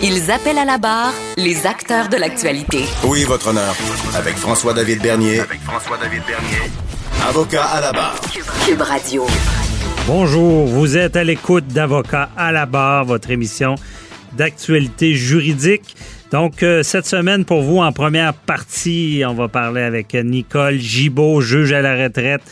Ils appellent à la barre les acteurs de l'actualité. Oui, votre honneur. Avec François-David Bernier. Avec François-David Bernier. Avocat à la barre. Cube Radio. Bonjour, vous êtes à l'écoute d'Avocat à la barre, votre émission d'actualité juridique. Donc, euh, cette semaine, pour vous, en première partie, on va parler avec Nicole Gibault, juge à la retraite.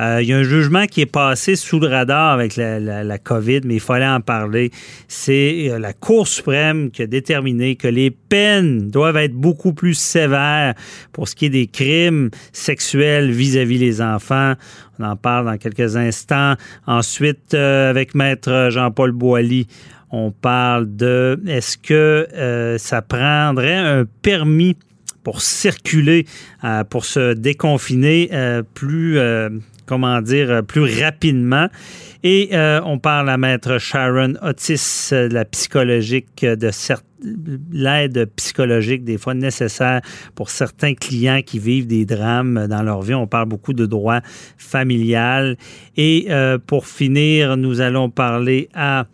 Euh, il y a un jugement qui est passé sous le radar avec la, la, COVID, mais il fallait en parler. C'est euh, la Cour suprême qui a déterminé que les peines doivent être beaucoup plus sévères pour ce qui est des crimes sexuels vis-à-vis les enfants. On en parle dans quelques instants. Ensuite, avec Maître Jean-Paul Boilly, on parle de est-ce que euh, ça prendrait un permis pour circuler, euh, pour se déconfiner euh, plus, comment dire, plus rapidement. Et on parle à maître Sharon Otis, la psychologique de l'aide psychologique des fois nécessaire pour certains clients qui vivent des drames dans leur vie. On parle beaucoup de droit familial. Et pour finir, nous allons parler à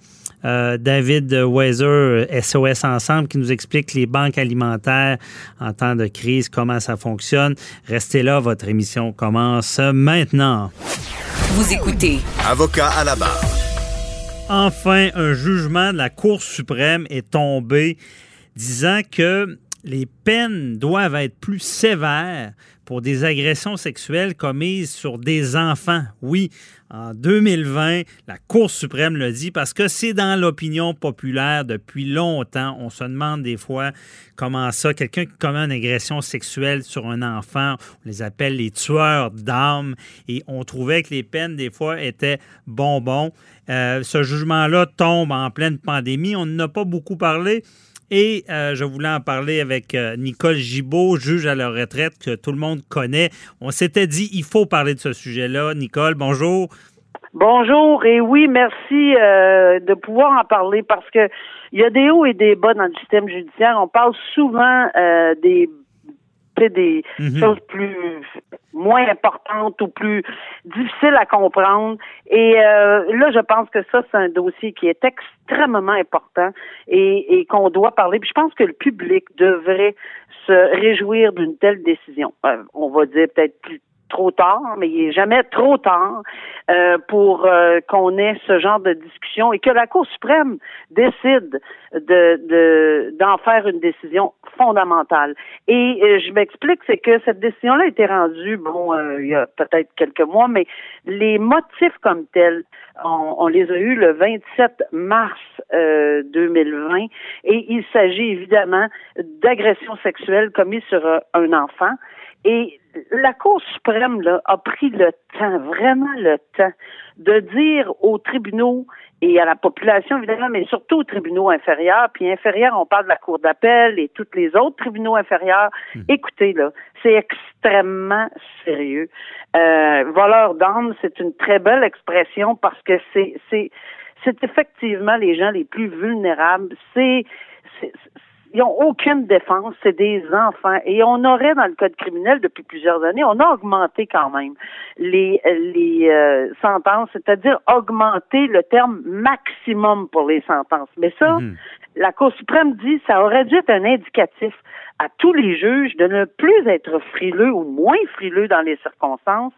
euh, David Weiser, SOS Ensemble, qui nous explique les banques alimentaires en temps de crise, comment ça fonctionne. Restez là, votre émission commence maintenant. Vous écoutez. Avocat à la barre. Enfin, un jugement de la Cour suprême est tombé disant que les peines doivent être plus sévères pour des agressions sexuelles commises sur des enfants. Oui, en 2020, la Cour suprême le dit parce que c'est dans l'opinion populaire depuis longtemps. On se demande des fois comment ça, quelqu'un qui commet une agression sexuelle sur un enfant, on les appelle les tueurs d'âmes et on trouvait que les peines des fois étaient bonbons. Euh, ce jugement-là tombe en pleine pandémie. On n'en a pas beaucoup parlé. Et euh, je voulais en parler avec euh, Nicole Gibault, juge à la retraite, que tout le monde connaît. On s'était dit, il faut parler de ce sujet-là. Nicole, bonjour. Bonjour et oui, merci euh, de pouvoir en parler parce que il y a des hauts et des bas dans le système judiciaire. On parle souvent des des mhm. choses plus moins importantes ou plus difficiles à comprendre. Et euh, là, je pense que ça, c'est un dossier qui est extrêmement important et, et qu'on doit parler. Puis je pense que le public devrait se réjouir d'une telle décision. Euh, on va dire peut-être plus trop tard, mais il n'est jamais trop tard euh, pour euh, qu'on ait ce genre de discussion et que la Cour suprême décide de d'en faire une décision fondamentale. Et euh, je m'explique, c'est que cette décision-là a été rendue, bon, il y a peut-être quelques mois, mais les motifs comme tels, on, on les a eus le 27 mars 2020 et il s'agit évidemment d'agressions sexuelles commises sur un enfant. Et la Cour suprême là, a pris le temps, vraiment le temps, de dire aux tribunaux et à la population, évidemment, mais surtout aux tribunaux inférieurs, puis inférieurs, on parle de la Cour d'appel et tous les autres tribunaux inférieurs, hmm. écoutez, là, c'est extrêmement sérieux. Euh, voleur d'âme, c'est une très belle expression parce que c'est, c'est, c'est effectivement les gens les plus vulnérables. C'est, ils n'ont aucune défense, c'est des enfants. Et on aurait, dans le code criminel, depuis plusieurs années, on a augmenté quand même les, les euh, sentences, c'est-à-dire augmenter le terme maximum pour les sentences. Mais ça, mhm. la Cour suprême dit ça aurait dû être un indicatif à tous les juges de ne plus être frileux ou moins frileux dans les circonstances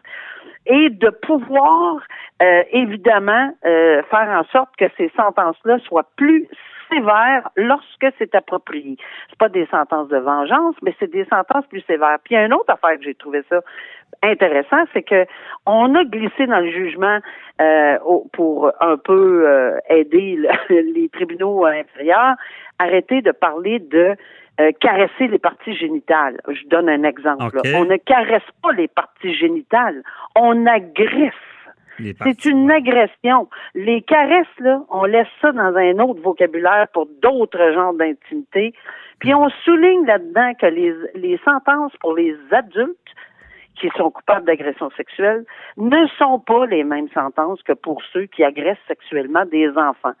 et de pouvoir euh, évidemment euh, faire en sorte que ces sentences-là soient plus sévères lorsque c'est approprié. C'est pas des sentences de vengeance, mais c'est des sentences plus sévères. Puis il y a une autre affaire que j'ai trouvé ça intéressant, c'est que on a glissé dans le jugement euh, pour un peu euh, aider les tribunaux inférieurs, arrêter de parler de euh, caresser les parties génitales. Je donne un exemple. On ne caresse pas les parties génitales, on agresse. C'est une agression. Les caresses, là, on laisse ça dans un autre vocabulaire pour d'autres genres d'intimité. Puis on souligne là-dedans que les, les sentences pour les adultes qui sont coupables d'agression sexuelle ne sont pas les mêmes sentences que pour ceux qui agressent sexuellement des enfants.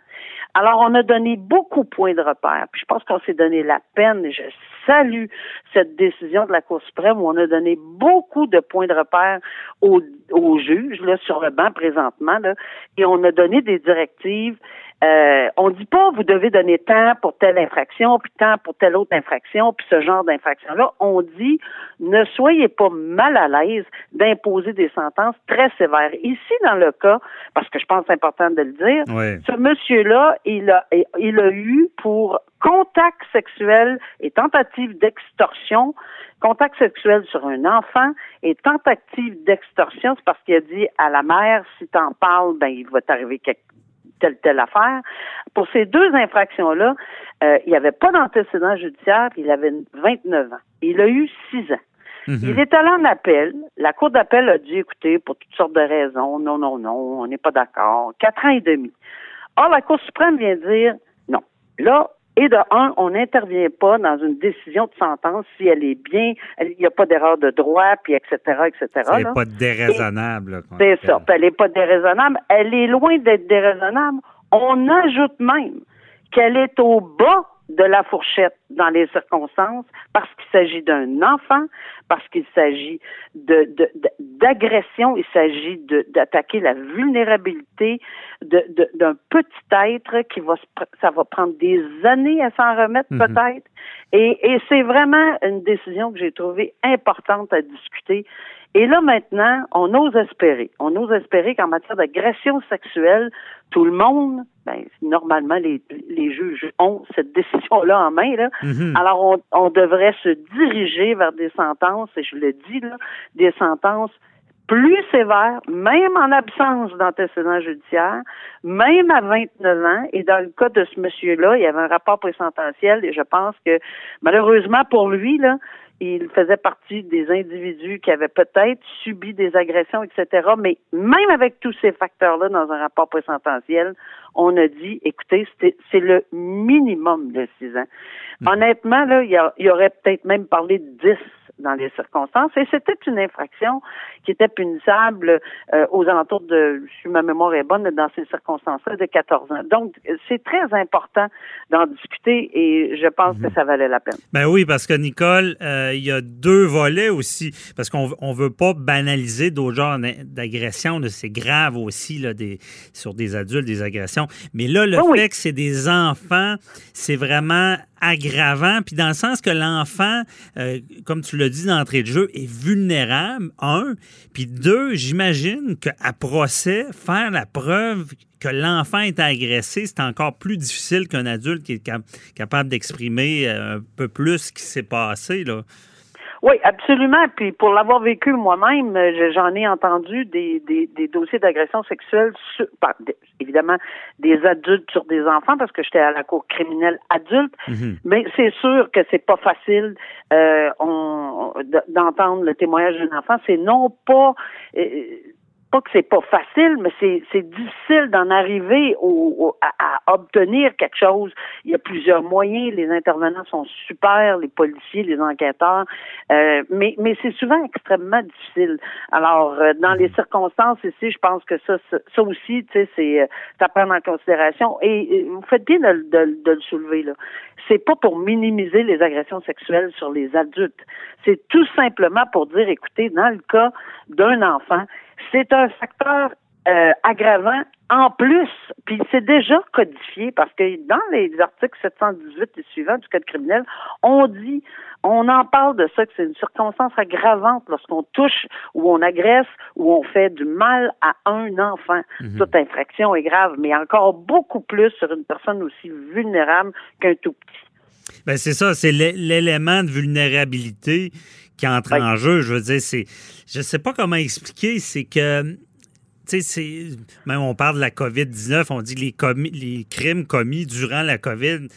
Alors, on a donné beaucoup de points de repère. Puis je pense qu'on s'est donné la peine, et je salue cette décision de la Cour suprême où on a donné beaucoup de points de repère aux, aux juges, là, sur le banc présentement, là, et on a donné des directives euh, on dit pas vous devez donner temps pour telle infraction, puis temps pour telle autre infraction, puis ce genre d'infraction-là. On dit ne soyez pas mal à l'aise d'imposer des sentences très sévères. Ici, dans le cas, parce que je pense c'est important de le dire, ce monsieur-là, il a, il a eu pour contact sexuel et tentative d'extorsion, contact sexuel sur un enfant et tentative d'extorsion, c'est parce qu'il a dit à la mère, si t'en parles, ben il va t'arriver quelque telle, telle affaire. Pour ces deux infractions-là, euh, il n'y avait pas d'antécédent judiciaire, il avait 29 ans. Il a eu 6 ans. Mhm. Il est allé en appel. La Cour d'appel a dit, écoutez, pour toutes sortes de raisons, non, non, non, on n'est pas d'accord. Quatre ans et demi. Or, la Cour suprême vient dire, non. Là, et de un, on n'intervient pas dans une décision de sentence si elle est bien, il n'y a pas d'erreur de droit, puis etc., etc. Elle n'est pas déraisonnable. C'est ça. Elle n'est pas déraisonnable. Elle est loin d'être déraisonnable. On ajoute même qu'elle est au bas de la fourchette dans les circonstances parce qu'il s'agit d'un enfant, parce qu'il s'agit de, d'agression, il s'agit d'attaquer la vulnérabilité d'un petit être qui va ça va prendre des années à s'en remettre mhm. peut-être. Et, et c'est vraiment une décision que j'ai trouvée importante à discuter et là, maintenant, on ose espérer. On ose espérer qu'en matière d'agression sexuelle, tout le monde, ben, normalement, les, les juges ont cette décision-là en main. Là. Mhm. Alors, on, on devrait se diriger vers des sentences, et je le dis, là, des sentences plus sévères, même en absence d'antécédent judiciaire, même à 29 ans. Et dans le cas de ce monsieur-là, il y avait un rapport présententiel et je pense que malheureusement pour lui, là, il faisait partie des individus qui avaient peut-être subi des agressions, etc. Mais même avec tous ces facteurs-là dans un rapport présententiel, on a dit, écoutez, c'est le minimum de six ans. Hmm. Honnêtement, là, il y, aurait peut-être même parlé de dix dans les circonstances. Et c'était une infraction qui était punissable euh, aux alentours de, si ma mémoire est bonne, dans ces circonstances-là, de 14 ans. Donc, c'est très important d'en discuter et je pense que mhm. ça valait la peine. Ben oui, parce que Nicole, euh, il y a deux volets aussi, parce qu'on ne veut pas banaliser d'autres genres d'agressions. C'est grave aussi là, des, sur des adultes, des agressions. Mais là, le fait que c'est des enfants, c'est vraiment aggravant, puis dans le sens que l'enfant, euh, comme tu l'as dit d'entrée de jeu, est vulnérable, un, puis deux, j'imagine qu'à procès, faire la preuve que l'enfant est agressé, c'est encore plus difficile qu'un adulte qui est capable d'exprimer euh, un peu plus ce qui s'est passé. Oui, absolument. Puis pour l'avoir vécu moi-même, euh, j'en ai entendu des, des, des dossiers d'agression sexuelle, sur, évidemment des adultes sur des enfants parce que j'étais à la cour criminelle adulte. Mhm. Mais c'est sûr que c'est pas facile euh, d'entendre le témoignage d'un enfant. C'est non pas euh, pas que c'est pas facile, mais c'est difficile d'en arriver au, à, obtenir quelque chose. Il y a plusieurs moyens. Les intervenants sont super, les policiers, les enquêteurs, euh, mais mais c'est souvent extrêmement difficile. Alors euh, dans les circonstances ici, je pense que ça ça, aussi, tu sais, c'est euh, à prendre en considération. Et, vous faites bien de, de, de le soulever là. C'est pas pour minimiser les agressions sexuelles sur les adultes. C'est tout simplement pour dire, écoutez, dans le cas d'un enfant c'est un facteur euh, aggravant En plus, puis c'est déjà codifié parce que dans les articles 718 et suivants du Code criminel, on dit, on en parle de ça, que c'est une circonstance aggravante lorsqu'on touche ou on agresse ou on fait du mal à un enfant. Toute infraction est grave, mais encore beaucoup plus sur une personne aussi vulnérable qu'un tout petit. Ben c'est ça, c'est l'é- l'élément de vulnérabilité qui entre Oui. en jeu. Je veux dire, c'est, je sais pas comment expliquer, c'est que, tu sais, c'est, même on parle de la COVID-19, on dit les, commis, les crimes commis durant la COVID,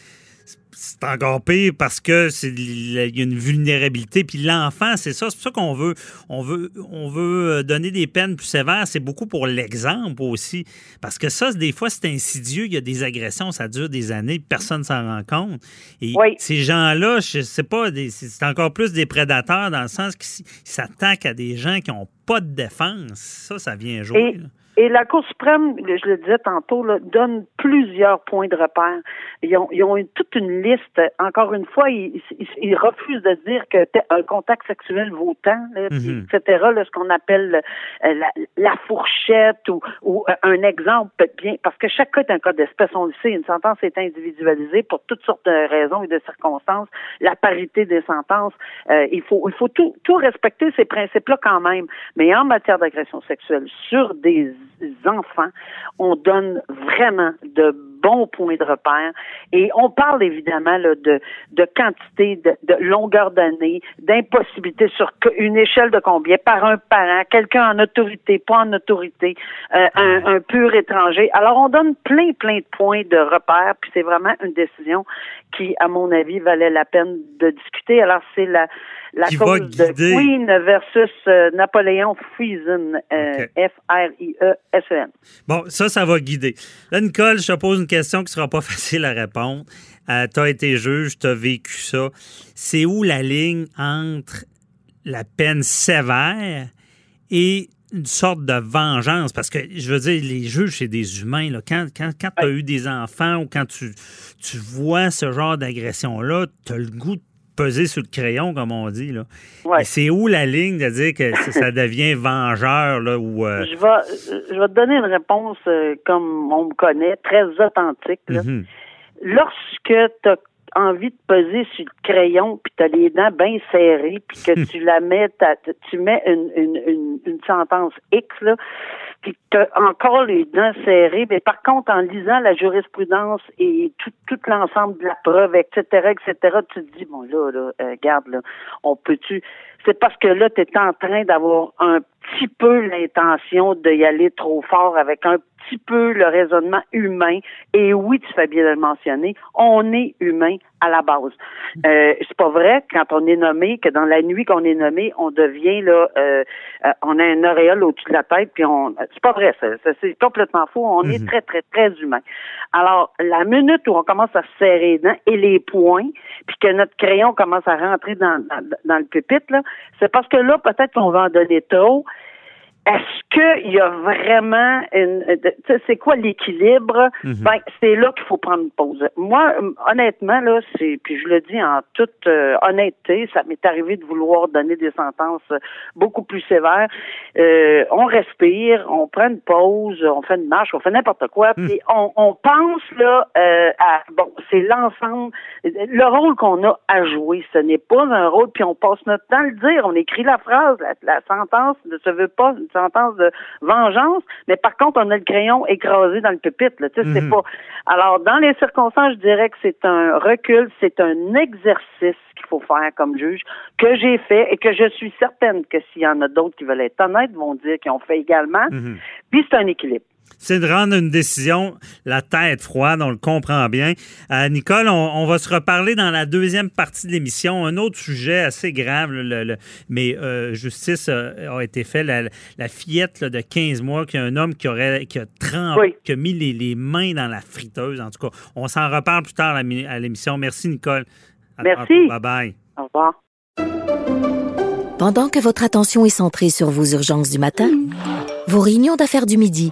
c'est encore pire parce que c'est il y a une vulnérabilité. Puis l'enfant, c'est ça, c'est pour ça qu'on veut, on veut, on veut euh, donner des peines plus sévères. C'est beaucoup pour l'exemple aussi, parce que ça, des fois, c'est insidieux. Il y a des agressions, ça dure des années, personne s'en rend compte. Et Oui. ces gens-là, je sais pas, c'est encore plus des prédateurs dans le sens qu'ils s'attaquent à des gens qui n'ont pas de défense. Ça, ça vient jouer. Et, là. Et la Cour suprême, je le disais tantôt, là, donne plusieurs points de repère. Ils ont, ils ont une- toute une liste. Encore une fois, ils, ils- ils refusent de dire que un contact sexuel vaut tant, là, puis Mhm. etc. là, ce qu'on appelle euh, la, la fourchette ou, ou euh, un exemple bien, parce que chaque cas est un cas d'espèce. On le sait, une sentence est individualisée pour toutes sortes de raisons et de circonstances. La parité des sentences, euh, il faut, il faut tout, tout respecter ces principes-là quand même. Mais en matière d'agression sexuelle sur des enfants, on donne vraiment de bons points de repère. Et on parle évidemment là, de, de quantité, de, de longueur d'année, d'impossibilité sur une échelle de combien par un parent, quelqu'un en autorité, pas en autorité, euh, un, un pur étranger. Alors on donne plein, plein de points de repère, puis c'est vraiment une décision qui, à mon avis, valait la peine de discuter. Alors c'est la la cause de. Queen versus euh, Napoléon Friesen, euh, OK. F-R-I-E-S-E-N. Bon, ça, ça va guider. Là, Nicole, je te pose une question qui sera pas facile à répondre. tu as été juge, tu as vécu ça. C'est où la ligne entre la peine sévère et une sorte de vengeance? Parce que, je veux dire, les juges, c'est des humains. Là. Quand, quand, quand tu as eu des enfants ou quand tu, tu vois ce genre d'agression-là, tu as le goût de peser sur le crayon, comme on dit. Là. Ouais. C'est où la ligne de dire que ça- devient vengeur là, ou... euh, Je vais, je vais te donner une réponse euh, comme on me connaît, très authentique. là. mhm. Lorsque tu as envie de peser sur le crayon, puis tu as les dents bien serrées, puis que tu la mets, tu mets une, une, une, une sentence X, là, puis tu as encore les dents serrées, mais par contre, en lisant la jurisprudence et tout, l'ensemble de la preuve, etc., etc., tu te dis, bon, là, là, euh, garde, là, on peut-tu... C'est parce que là, tu es en train d'avoir un petit peu l'intention d'y aller trop fort avec un petit peu le raisonnement humain. Et oui, tu fais bien de le mentionner, on est humain à la base. Euh, c'est pas vrai quand on est nommé que dans la nuit qu'on est nommé, on devient là, euh, euh, on a un auréole au-dessus de la tête, puis on, c'est pas vrai, ça, ça, c'est complètement faux. On est très très très humain. Alors la minute où on commence à se serrer les dents et les poings, puis que notre crayon commence à rentrer dans dans, dans le pupitre là, c'est parce que là peut-être qu'on va en donner trop. Est-ce qu'il y a vraiment une, sais, c'est quoi l'équilibre? Ben, c'est là qu'il faut prendre une pause. Moi, hum, honnêtement, là, c'est, puis je le dis en toute euh, honnêteté, ça m'est arrivé de vouloir donner des sentences euh, beaucoup plus sévères. Euh, on respire, on prend une pause, on fait une marche, on fait n'importe quoi, puis on, on pense là euh, à, bon, c'est l'ensemble, le rôle qu'on a à jouer. Ce n'est pas un rôle, puis on passe notre temps à le dire. On écrit la phrase, la, la sentence ne se veut pas une sentence de vengeance, mais par contre, on a le crayon écrasé dans le pupitre. Là, tu sais, c'est pas. Alors, dans les circonstances, je dirais que c'est un recul, c'est un exercice qu'il faut faire comme juge, que j'ai fait et que je suis certaine que s'il y en a d'autres qui veulent être honnêtes, vont dire qu'ils ont fait également. Puis c'est un équilibre. C'est de rendre une décision la tête froide, on le comprend bien. Euh, Nicole, on, on va se reparler dans la deuxième partie de l'émission. Un autre sujet assez grave, le- le- mais euh, justice euh, a été fait. La, la fillette là, de 15 mois, qui a un homme qui aurait qui a trempé, Oui. qui a mis les, les mains dans la friteuse. En tout cas, on s'en reparle plus tard à l'émission. Merci, Nicole. À Merci. Bye bye. Au revoir. Pendant que votre attention est centrée sur vos urgences du matin, vos réunions d'affaires du midi,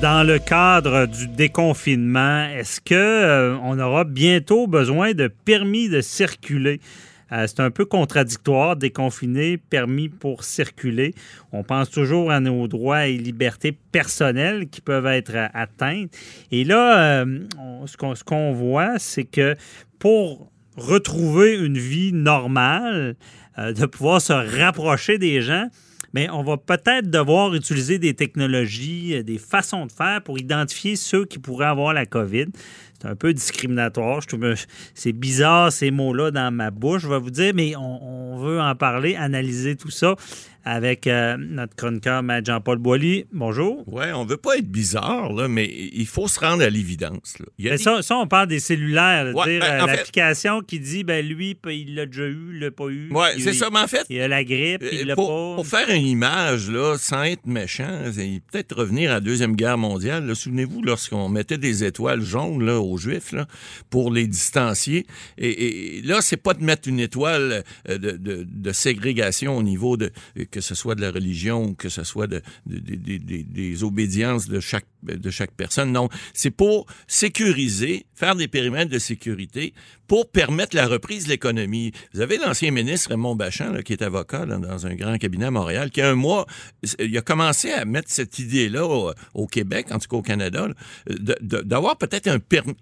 Dans le cadre du déconfinement, est-ce que euh, on aura bientôt besoin de permis de circuler? Euh, c'est un peu contradictoire, déconfiner, permis pour circuler. On pense toujours à nos droits et libertés personnelles qui peuvent être euh, atteintes. Et là, ce qu'on ce voit, c'est que pour retrouver une vie normale, de pouvoir se rapprocher des gens, mais on va peut-être devoir utiliser des technologies, euh, des façons de faire pour identifier ceux qui pourraient avoir la COVID. C'est un peu discriminatoire. Je trouve c'est bizarre ces mots-là dans ma bouche. Je vais vous dire, mais on, on veut en parler, analyser tout ça avec euh, notre chroniqueur, Maître Jean-Paul Boilly. Bonjour. Ouais, on veut pas être bizarre, là, mais il faut se rendre à l'évidence. Il Mais des- ça, ça, on parle des cellulaires. Ouais, dire, ben, euh, fait- L'application qui dit, ben lui, il l'a déjà eu, il l'a pas eu. Il- c'est ça, mais en fait, Il a la grippe, il euh, l'a pour, pas. pour faire une image, là, sans être méchant, peut-être revenir à la Deuxième Guerre mondiale. Souvenez-vous, lorsqu'on mettait des étoiles jaunes là, aux Juifs là, pour les distancier. Et, et là, c'est pas de mettre une étoile de, de- de ségrégation au niveau de que ce soit de la religion ou que ce soit de, de- de- de- de- des obédiences de chaque de chaque personne. Non, c'est pour sécuriser, faire des périmètres de sécurité pour permettre la reprise de l'économie. Vous avez l'ancien ministre Raymond Bachand, qui est avocat dans un grand cabinet à Montréal, qui a un mois, il a commencé à mettre cette idée-là au, Québec, en tout cas au Canada, d'avoir peut-être un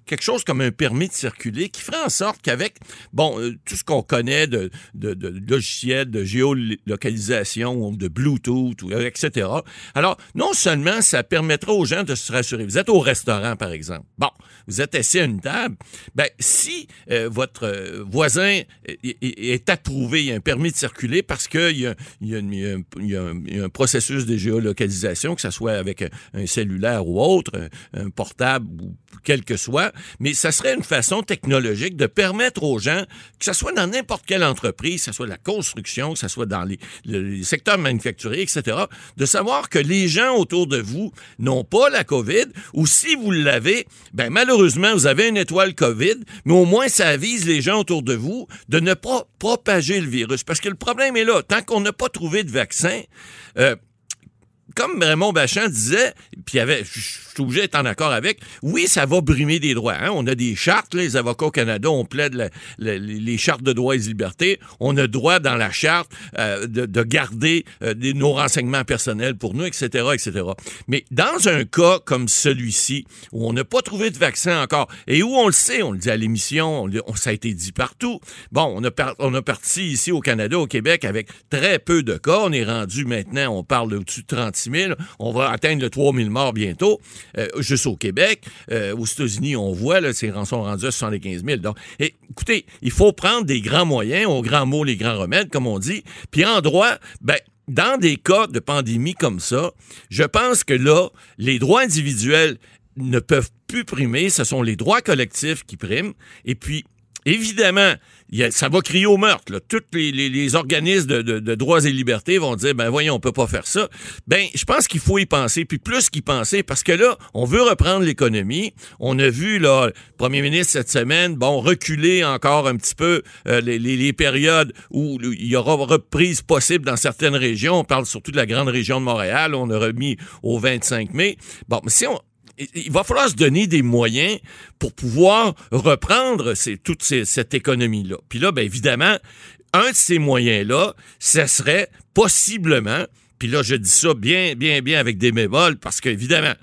quelque chose comme un permis de circuler qui ferait en sorte qu'avec, bon, euh, tout ce qu'on connaît de, de, de logiciels, de géolocalisation, ou de Bluetooth, euh, etc. Alors, non seulement ça permettra aux gens de se rassurer. Vous êtes au restaurant, par exemple. Bon, vous êtes assis à une table. Ben, si euh, votre euh, voisin est, approuvé, il y a un permis de circuler parce qu'il y a, un- processus de géolocalisation, que ce soit avec un, cellulaire ou autre, un, portable ou quel que soit, mais ça serait une façon technologique de permettre aux gens, que ce soit dans n'importe quelle entreprise, que ce soit la construction, que ce soit dans les, le- les secteurs manufacturiers, etc., de savoir que les gens autour de vous n'ont pas la COVID, ou si vous l'avez, ben malheureusement, vous avez une étoile COVID, mais au moins ça avise les gens autour de vous de ne pas propager le virus. Parce que le problème est là, tant qu'on n'a pas trouvé de vaccin, euh, comme Raymond Bachand disait, puis avait, je suis obligé d'être en accord avec, oui, ça va brimer des droits. hein. On a des chartes, les avocats au Canada, on plaide la- la- les chartes de droits et libertés. On a droit dans la charte euh, de, de garder euh, nos renseignements personnels pour nous, etc., etc. Mais dans un cas comme celui-ci, où on n'a pas trouvé de vaccin encore, et où on le sait, on le dit à l'émission, ça a été dit partout. Bon, on a, on a parti ici au Canada, au Québec, avec très peu de cas. On est rendu maintenant, on parle au-dessus de 36 000. On va atteindre le 3 000 morts bientôt, euh, juste au Québec. Euh, aux États-Unis, on voit, là, ces rançons rendus à 75 000. Donc, écoutez, il faut prendre des grands moyens, aux grands mots, les grands remèdes, comme on dit. Puis en droit, ben, dans des cas de pandémie comme ça, je pense que là, les droits individuels ne peuvent plus primer, ce sont les droits collectifs qui priment. Et puis, évidemment, a- ça va crier au meurtre. Tous les, organismes de, droits et libertés vont dire, ben voyons, on peut pas faire ça. Ben, je pense qu'il faut y penser, puis plus qu'y penser, parce que là, on veut reprendre l'économie. On a vu, le premier ministre cette semaine, bon, reculer encore un petit peu euh, les, les- les périodes où il y aura reprise possible dans certaines régions. On parle surtout de la grande région de Montréal. On a remis au 25 mai. Bon, mais si on, il- va falloir se donner des moyens pour pouvoir reprendre toute cette économie-là. Puis là, bien évidemment, un de ces moyens-là, ce serait possiblement, puis là, je dis ça bien, bien, bien avec des méboles, parce qu'évidemment,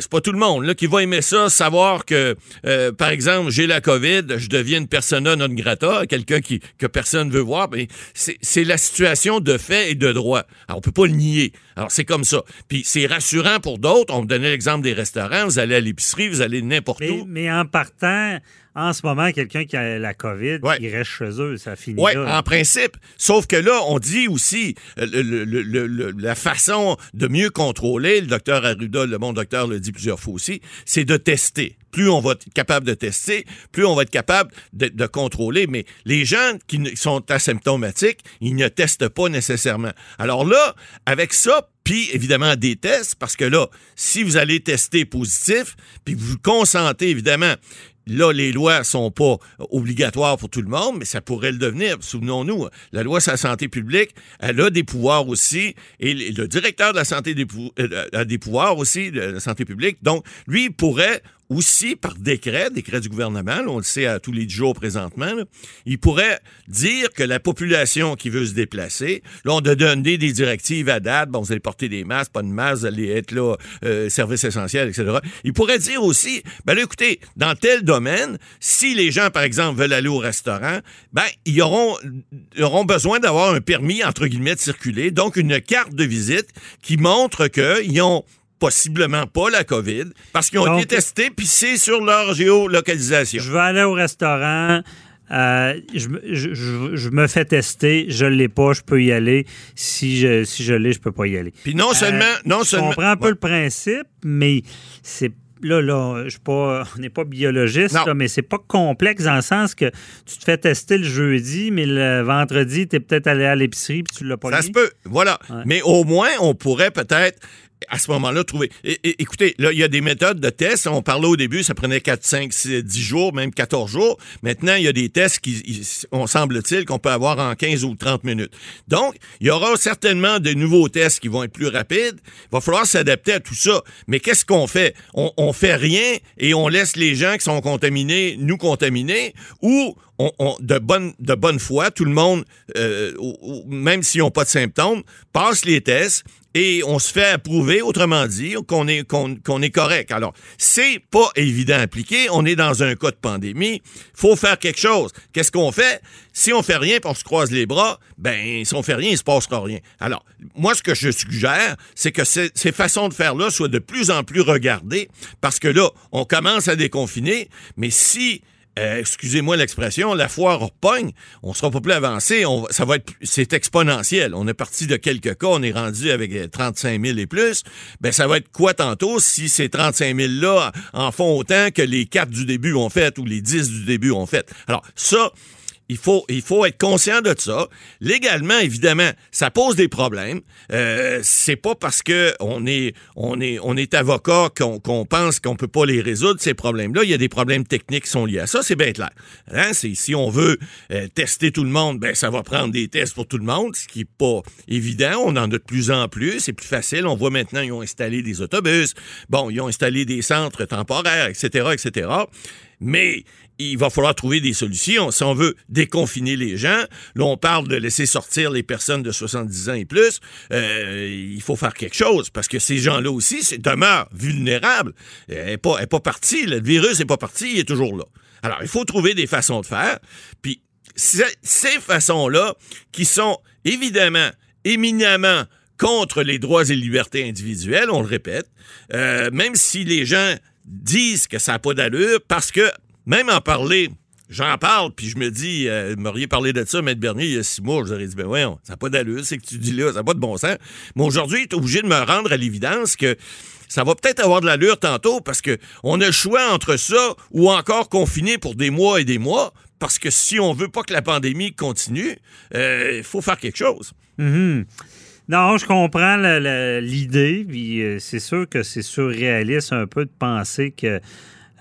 c'est pas tout le monde là, qui va aimer ça, savoir que, euh, par exemple, j'ai la COVID, je deviens une persona non grata, quelqu'un qui, que personne veut voir. Mais c'est c'est la situation de fait et de droit. Alors, on peut pas le nier. Alors, c'est comme ça. Puis, c'est rassurant pour d'autres. On me donnait l'exemple des restaurants. Vous allez à l'épicerie, vous allez n'importe où. mais en partant, en ce moment, quelqu'un qui a la COVID, Ouais. il reste chez eux, ça finit Oui, là. en principe. Sauf que là, on dit aussi euh, le- le- le- le- le- la façon de mieux contrôler, le docteur Arruda, le bon docteur le dit plusieurs fois aussi, c'est de tester. Plus on va être capable de tester, plus on va être capable de, de contrôler. Mais les gens qui sont asymptomatiques, ils ne testent pas nécessairement. Alors là, avec ça, puis évidemment des tests, parce que là, si vous allez tester positif, puis vous consentez évidemment Là, les lois sont pas obligatoires pour tout le monde, mais ça pourrait le devenir. Souvenons-nous, la loi sur la santé publique, elle a des pouvoirs aussi, et le directeur de la santé des pou- euh, a des pouvoirs aussi de la santé publique. Donc, lui, il pourrait aussi, par décret, décret du gouvernement, là, on le sait à tous les jours présentement, là, il pourrait dire que la population qui veut se déplacer, là, on a donné des directives à date, bon, vous allez porter des masques, pas de masques, vous allez être là, euh, service essentiel, etc. Il pourrait dire aussi, ben là, écoutez, dans tel domaine, si les gens, par exemple, veulent aller au restaurant, ben, ils auront, ils auront besoin d'avoir un permis, entre guillemets, de circuler, donc une carte de visite qui montre qu'ils ont possiblement pas la COVID parce qu'ils ont Donc- été testés puis c'est sur leur géolocalisation. Je vais aller au restaurant. euh, je, me- je- je- je me fais tester, je l'ai pas, je peux y aller. Si je, si je l'ai, je peux pas y aller. Puis non seulement, non Je seulement. comprends un peu Ouais. le principe, mais c'est là, là, je suis pas, on n'est pas biologiste, là, mais c'est pas complexe dans le sens que tu te fais tester le jeudi, mais le vendredi, tu es peut-être allé à l'épicerie puis tu l'as pas Ça se peut, voilà. Ouais. Mais au moins, on pourrait peut-être à ce moment-là trouver. Écoutez, là, il y a des méthodes de tests. On parlait au début, ça prenait 4, 5, 6, 10 jours, même 14 jours. Maintenant, il y a des tests qui, on semble-t-il, qu'on peut avoir en 15 ou 30 minutes. Donc, il y aura certainement de nouveaux tests qui vont être plus rapides. Il va falloir s'adapter à tout ça. Mais qu'est-ce qu'on fait? On, on fait rien et on laisse les gens qui sont contaminés nous contaminer ou de, bonne, de bonne foi, tout le monde, euh, même s'ils n'ont pas de symptômes, passe les tests et on se fait approuver, autrement dit, qu'on est, correct. Alors, c'est pas évident à appliquer. On est dans un cas de pandémie. faut faire quelque chose. Qu'est-ce qu'on fait? Si on fait rien et on se croise les bras, ben, si on fait rien, il se passera rien. Alors, moi, ce que je suggère, c'est que ces, ces façons de faire-là soient de plus en plus regardées parce que là, on commence à déconfiner, mais si euh, excusez-moi l'expression, la foire repogne, on sera pas plus avancé, on ça va être, c'est exponentiel. On est parti de quelques cas, on est rendu avec euh, 35 000 et plus. Ben, ça va être quoi tantôt si ces 35 000-là en font autant que les 4 du début ont fait ou les 10 du début ont fait? Alors, ça, il faut, il faut être conscient de ça. Légalement, évidemment, ça pose des problèmes. Euh, c'est pas parce que on est, on est, on est avocat qu'on pense qu'on peut pas les résoudre ces problèmes-là. Il y a des problèmes techniques qui sont liés à ça. C'est bien clair. Hein? C'est si on veut euh, tester tout le monde, ben ça va prendre des tests pour tout le monde, ce qui est pas évident. On en a de plus en plus. C'est plus facile. On voit maintenant ils ont installé des autobus. Bon, ils ont installé des centres temporaires, etc., etc. Mais il va falloir trouver des solutions. Si on veut déconfiner les gens, là, on parle de laisser sortir les personnes de 70 ans et plus, euh, il faut faire quelque chose parce que ces gens-là aussi demeurent vulnérables. Elle n'est pas, elle est pas partie, le virus n'est pas parti, il est toujours là. Alors, il faut trouver des façons de faire. Puis, ces façons-là, qui sont évidemment éminemment contre les droits et libertés individuelles, on le répète, euh, même si les gens disent que ça n'a pas d'allure, parce que même en parler, j'en parle, puis je me dis, euh, vous m'auriez parlé de ça, Maître Bernier, il y a six mois, je vous aurais dit, ben voyons, ça n'a pas d'allure, c'est que tu dis là, ça n'a pas de bon sens. Mais aujourd'hui, il est obligé de me rendre à l'évidence que ça va peut-être avoir de l'allure tantôt, parce que on a le choix entre ça ou encore confiné pour des mois et des mois, parce que si on veut pas que la pandémie continue, euh, il faut faire quelque chose. Mhm. Non, je comprends l'idée, puis euh, c'est sûr que c'est surréaliste un peu de penser que.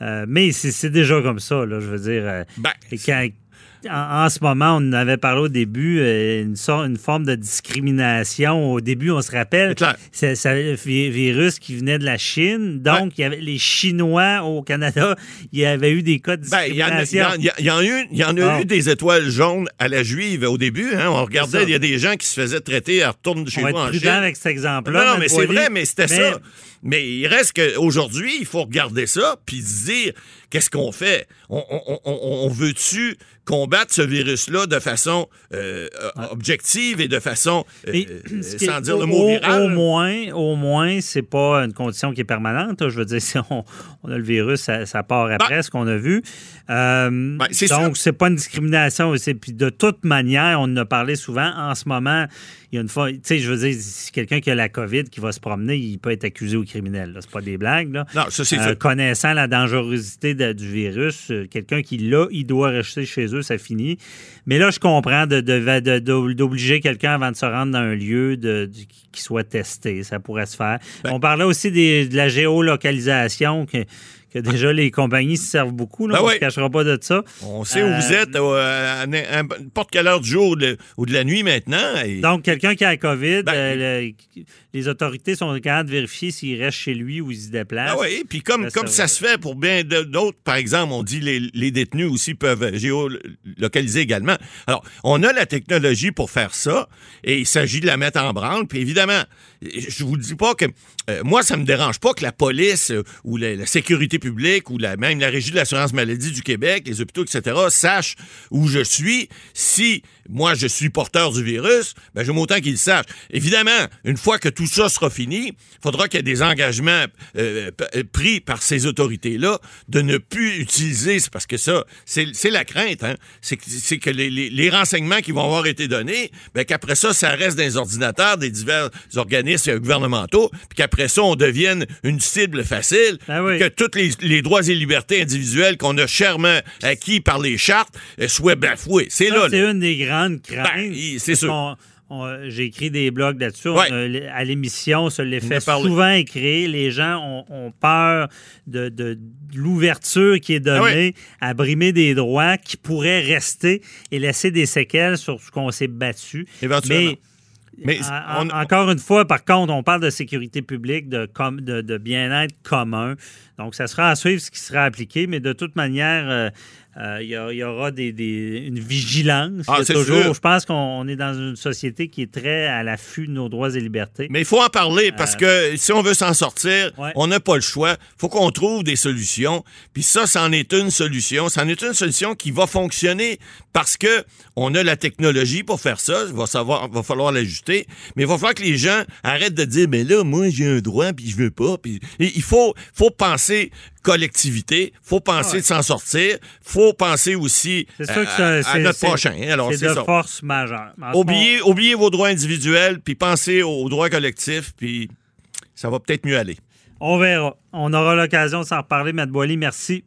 Euh, mais c'est déjà comme ça, là, je veux dire. euh, Ben, quand- en, en ce moment, on avait parlé au début, euh, une, sorte- une forme de discrimination. Au début, on se rappelle, C'est le vi- virus qui venait de la Chine. Donc, il y avait les Chinois au Canada, il y avait eu des cas de Ben, il y, en a- il y discrimination. en- il y en a eu, y en a eu des étoiles jaunes à la juive au début. Hein, on regardait, il y a des gens qui se faisaient traiter à retourne chez on vous en Chine. avec cet exemple-là. Non, non, mais c'est vrai, mais c'était ça. Mais il reste qu'aujourd'hui, il faut regarder ça puis se dire qu'est-ce qu'on fait? On, on- on- on veut-tu combattre ce virus-là de façon euh, objective et de façon, euh, Et euh, sans dire le mot au- viral? Au moins, au moins, c'est pas une condition qui est permanente. Je veux dire, si on, a le virus, ça, ça part après, ce qu'on a vu. Euh, Ben, donc, c'est pas une discrimination. Puis de toute manière, on en a parlé souvent. En ce moment, il y a une fois, tu sais, je veux dire, si quelqu'un qui a la COVID qui va se promener, il peut être accusé au criminel. C'est pas des blagues. Là. Non, ça, c'est Euh, connaissant la dangerosité de- du virus, euh, quelqu'un qui l'a, il doit rester chez eux, ça finit. Mais là, je comprends de- de- de- de- d'obliger quelqu'un avant de se rendre dans un lieu de- qui soit testé. Ça pourrait se faire. Ben On parlait aussi des- de la géolocalisation, que, que déjà les compagnies se servent beaucoup. Là, Ben on ne oui. se cachera pas de ça. On sait où Euh, vous êtes euh, à n'importe quelle heure du jour ou de, ou de la nuit maintenant. et- Donc, quelqu'un qui a la COVID, Ben, euh, le- les autorités sont capables de vérifier s'il reste chez lui ou il se déplace. Ah oui, puis comme, Ben, comme ça se fait pour bien d'autres, par exemple, on dit les, les détenus aussi peuvent géolocaliser également. Alors, on a la technologie pour faire ça et il s'agit de la mettre en branle. Puis évidemment, je vous dis pas que euh, moi, ça me dérange pas que la police euh, ou la, la sécurité publique ou la, même la Régie de l'assurance maladie du Québec, les hôpitaux, etc., sachent où je suis. Si moi, je suis porteur du virus, ben, j'aime autant qu'ils le sachent. Évidemment, une fois que tout ça sera fini, il faudra qu'il y ait des engagements euh, euh, pris par ces autorités-là de ne plus utiliser, c'est parce que ça, c'est la crainte, hein? c'est que, les, les- les renseignements qui vont avoir été donnés, ben, qu'après ça, ça reste dans les ordinateurs des divers organismes gouvernementaux, puis qu'après ça, on devienne une cible facile, oui. puis que tous les, les droits et libertés individuelles qu'on a chèrement acquis par les chartes euh, soient bafoués. C'est là. c'est une des grandes craintes. Ben, c'est sûr. J'ai écrit des blogs là-dessus. Ouais. à l'émission, ça les On fait souvent écrire. Les gens ont, ont peur de, de- de l'ouverture qui est donnée Ah à brimer des droits qui pourraient rester et laisser des séquelles sur ce qu'on s'est battu. Éventuellement. Mais Mais en- on- encore une fois, par contre, on parle de sécurité publique, de, com- de, de bien-être commun. Donc, ça sera à suivre ce qui sera appliqué, mais de toute manière, euh, euh, il y, a- il y aura des, des- une vigilance. Ah, Il toujours, sûr. je pense qu'on est dans une société qui est très à l'affût de nos droits et libertés. Mais il faut en parler parce que si on veut s'en sortir, Euh. Ouais. on n'a pas le choix. faut qu'on trouve des solutions. Puis ça, c'en est une solution. C'en est une solution qui va fonctionner parce que on a la technologie pour faire ça. Il va, savoir, va falloir l'ajuster. Mais il va falloir que les gens arrêtent de dire, mais là, moi, j'ai un droit, puis je veux pas. Puis il faut, faut penser collectivité, faut penser Ouais. de s'en sortir, faut penser aussi sûr que ça- à- notre prochain. Alors, c'est de ça. force majeure. Oubliez vos droits individuels, puis pensez aux droits collectifs, puis ça va peut-être mieux aller. On verra. On aura l'occasion de s'en reparler. Matt Boily, merci.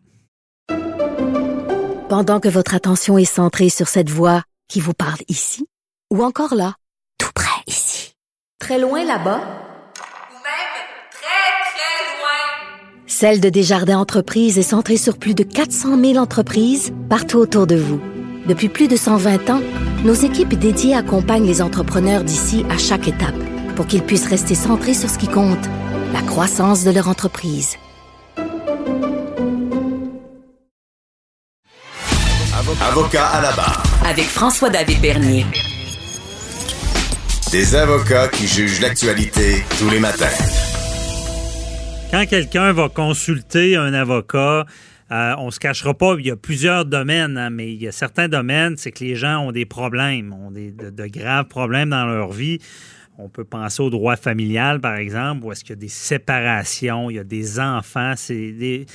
Pendant que votre attention est centrée sur cette voix qui vous parle ici, ou encore là, tout près ici, très loin là-bas, Ou même très, très loin. Celle de Desjardins Entreprises est centrée sur plus de 400 000 entreprises partout autour de vous. Depuis plus de 120 ans, nos équipes dédiées accompagnent les entrepreneurs d'ici à chaque étape pour qu'ils puissent rester centrés sur ce qui compte, la croissance de leur entreprise. Avocat à la barre. Avec François-David Bernier. Des avocats qui jugent l'actualité tous les matins. Quand quelqu'un va consulter un avocat, euh, on se cachera pas, il y a plusieurs domaines, hein, mais il y a certains domaines, c'est que les gens ont des problèmes, ont des, de, de graves problèmes dans leur vie. On peut penser au droit familial, par exemple, où est-ce qu'il y a des séparations, il y a des enfants, c'est des...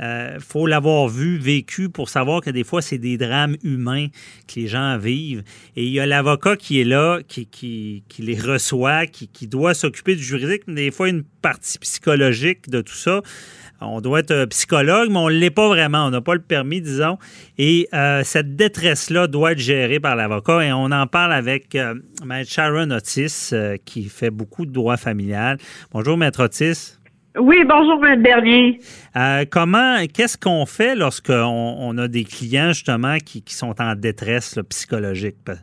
euh, faut l'avoir vu, vécu pour savoir que des fois, c'est des drames humains que les gens vivent. Et il y a l'avocat qui est là, qui, les reçoit, qui, doit s'occuper du juridique, mais des fois, une partie psychologique de tout ça. On doit être euh, psychologue, mais on ne l'est pas vraiment. On n'a pas le permis, disons. Et euh, cette détresse-là doit être gérée par l'avocat. Et on en parle avec Maître Sharon Otis, qui fait beaucoup de droit familial. Bonjour, Maître Otis. Oui, bonjour, M. Bernier. Euh, comment, qu'est-ce qu'on fait lorsqu'on on a des clients justement qui, qui sont en détresse là, psychologique? Ben,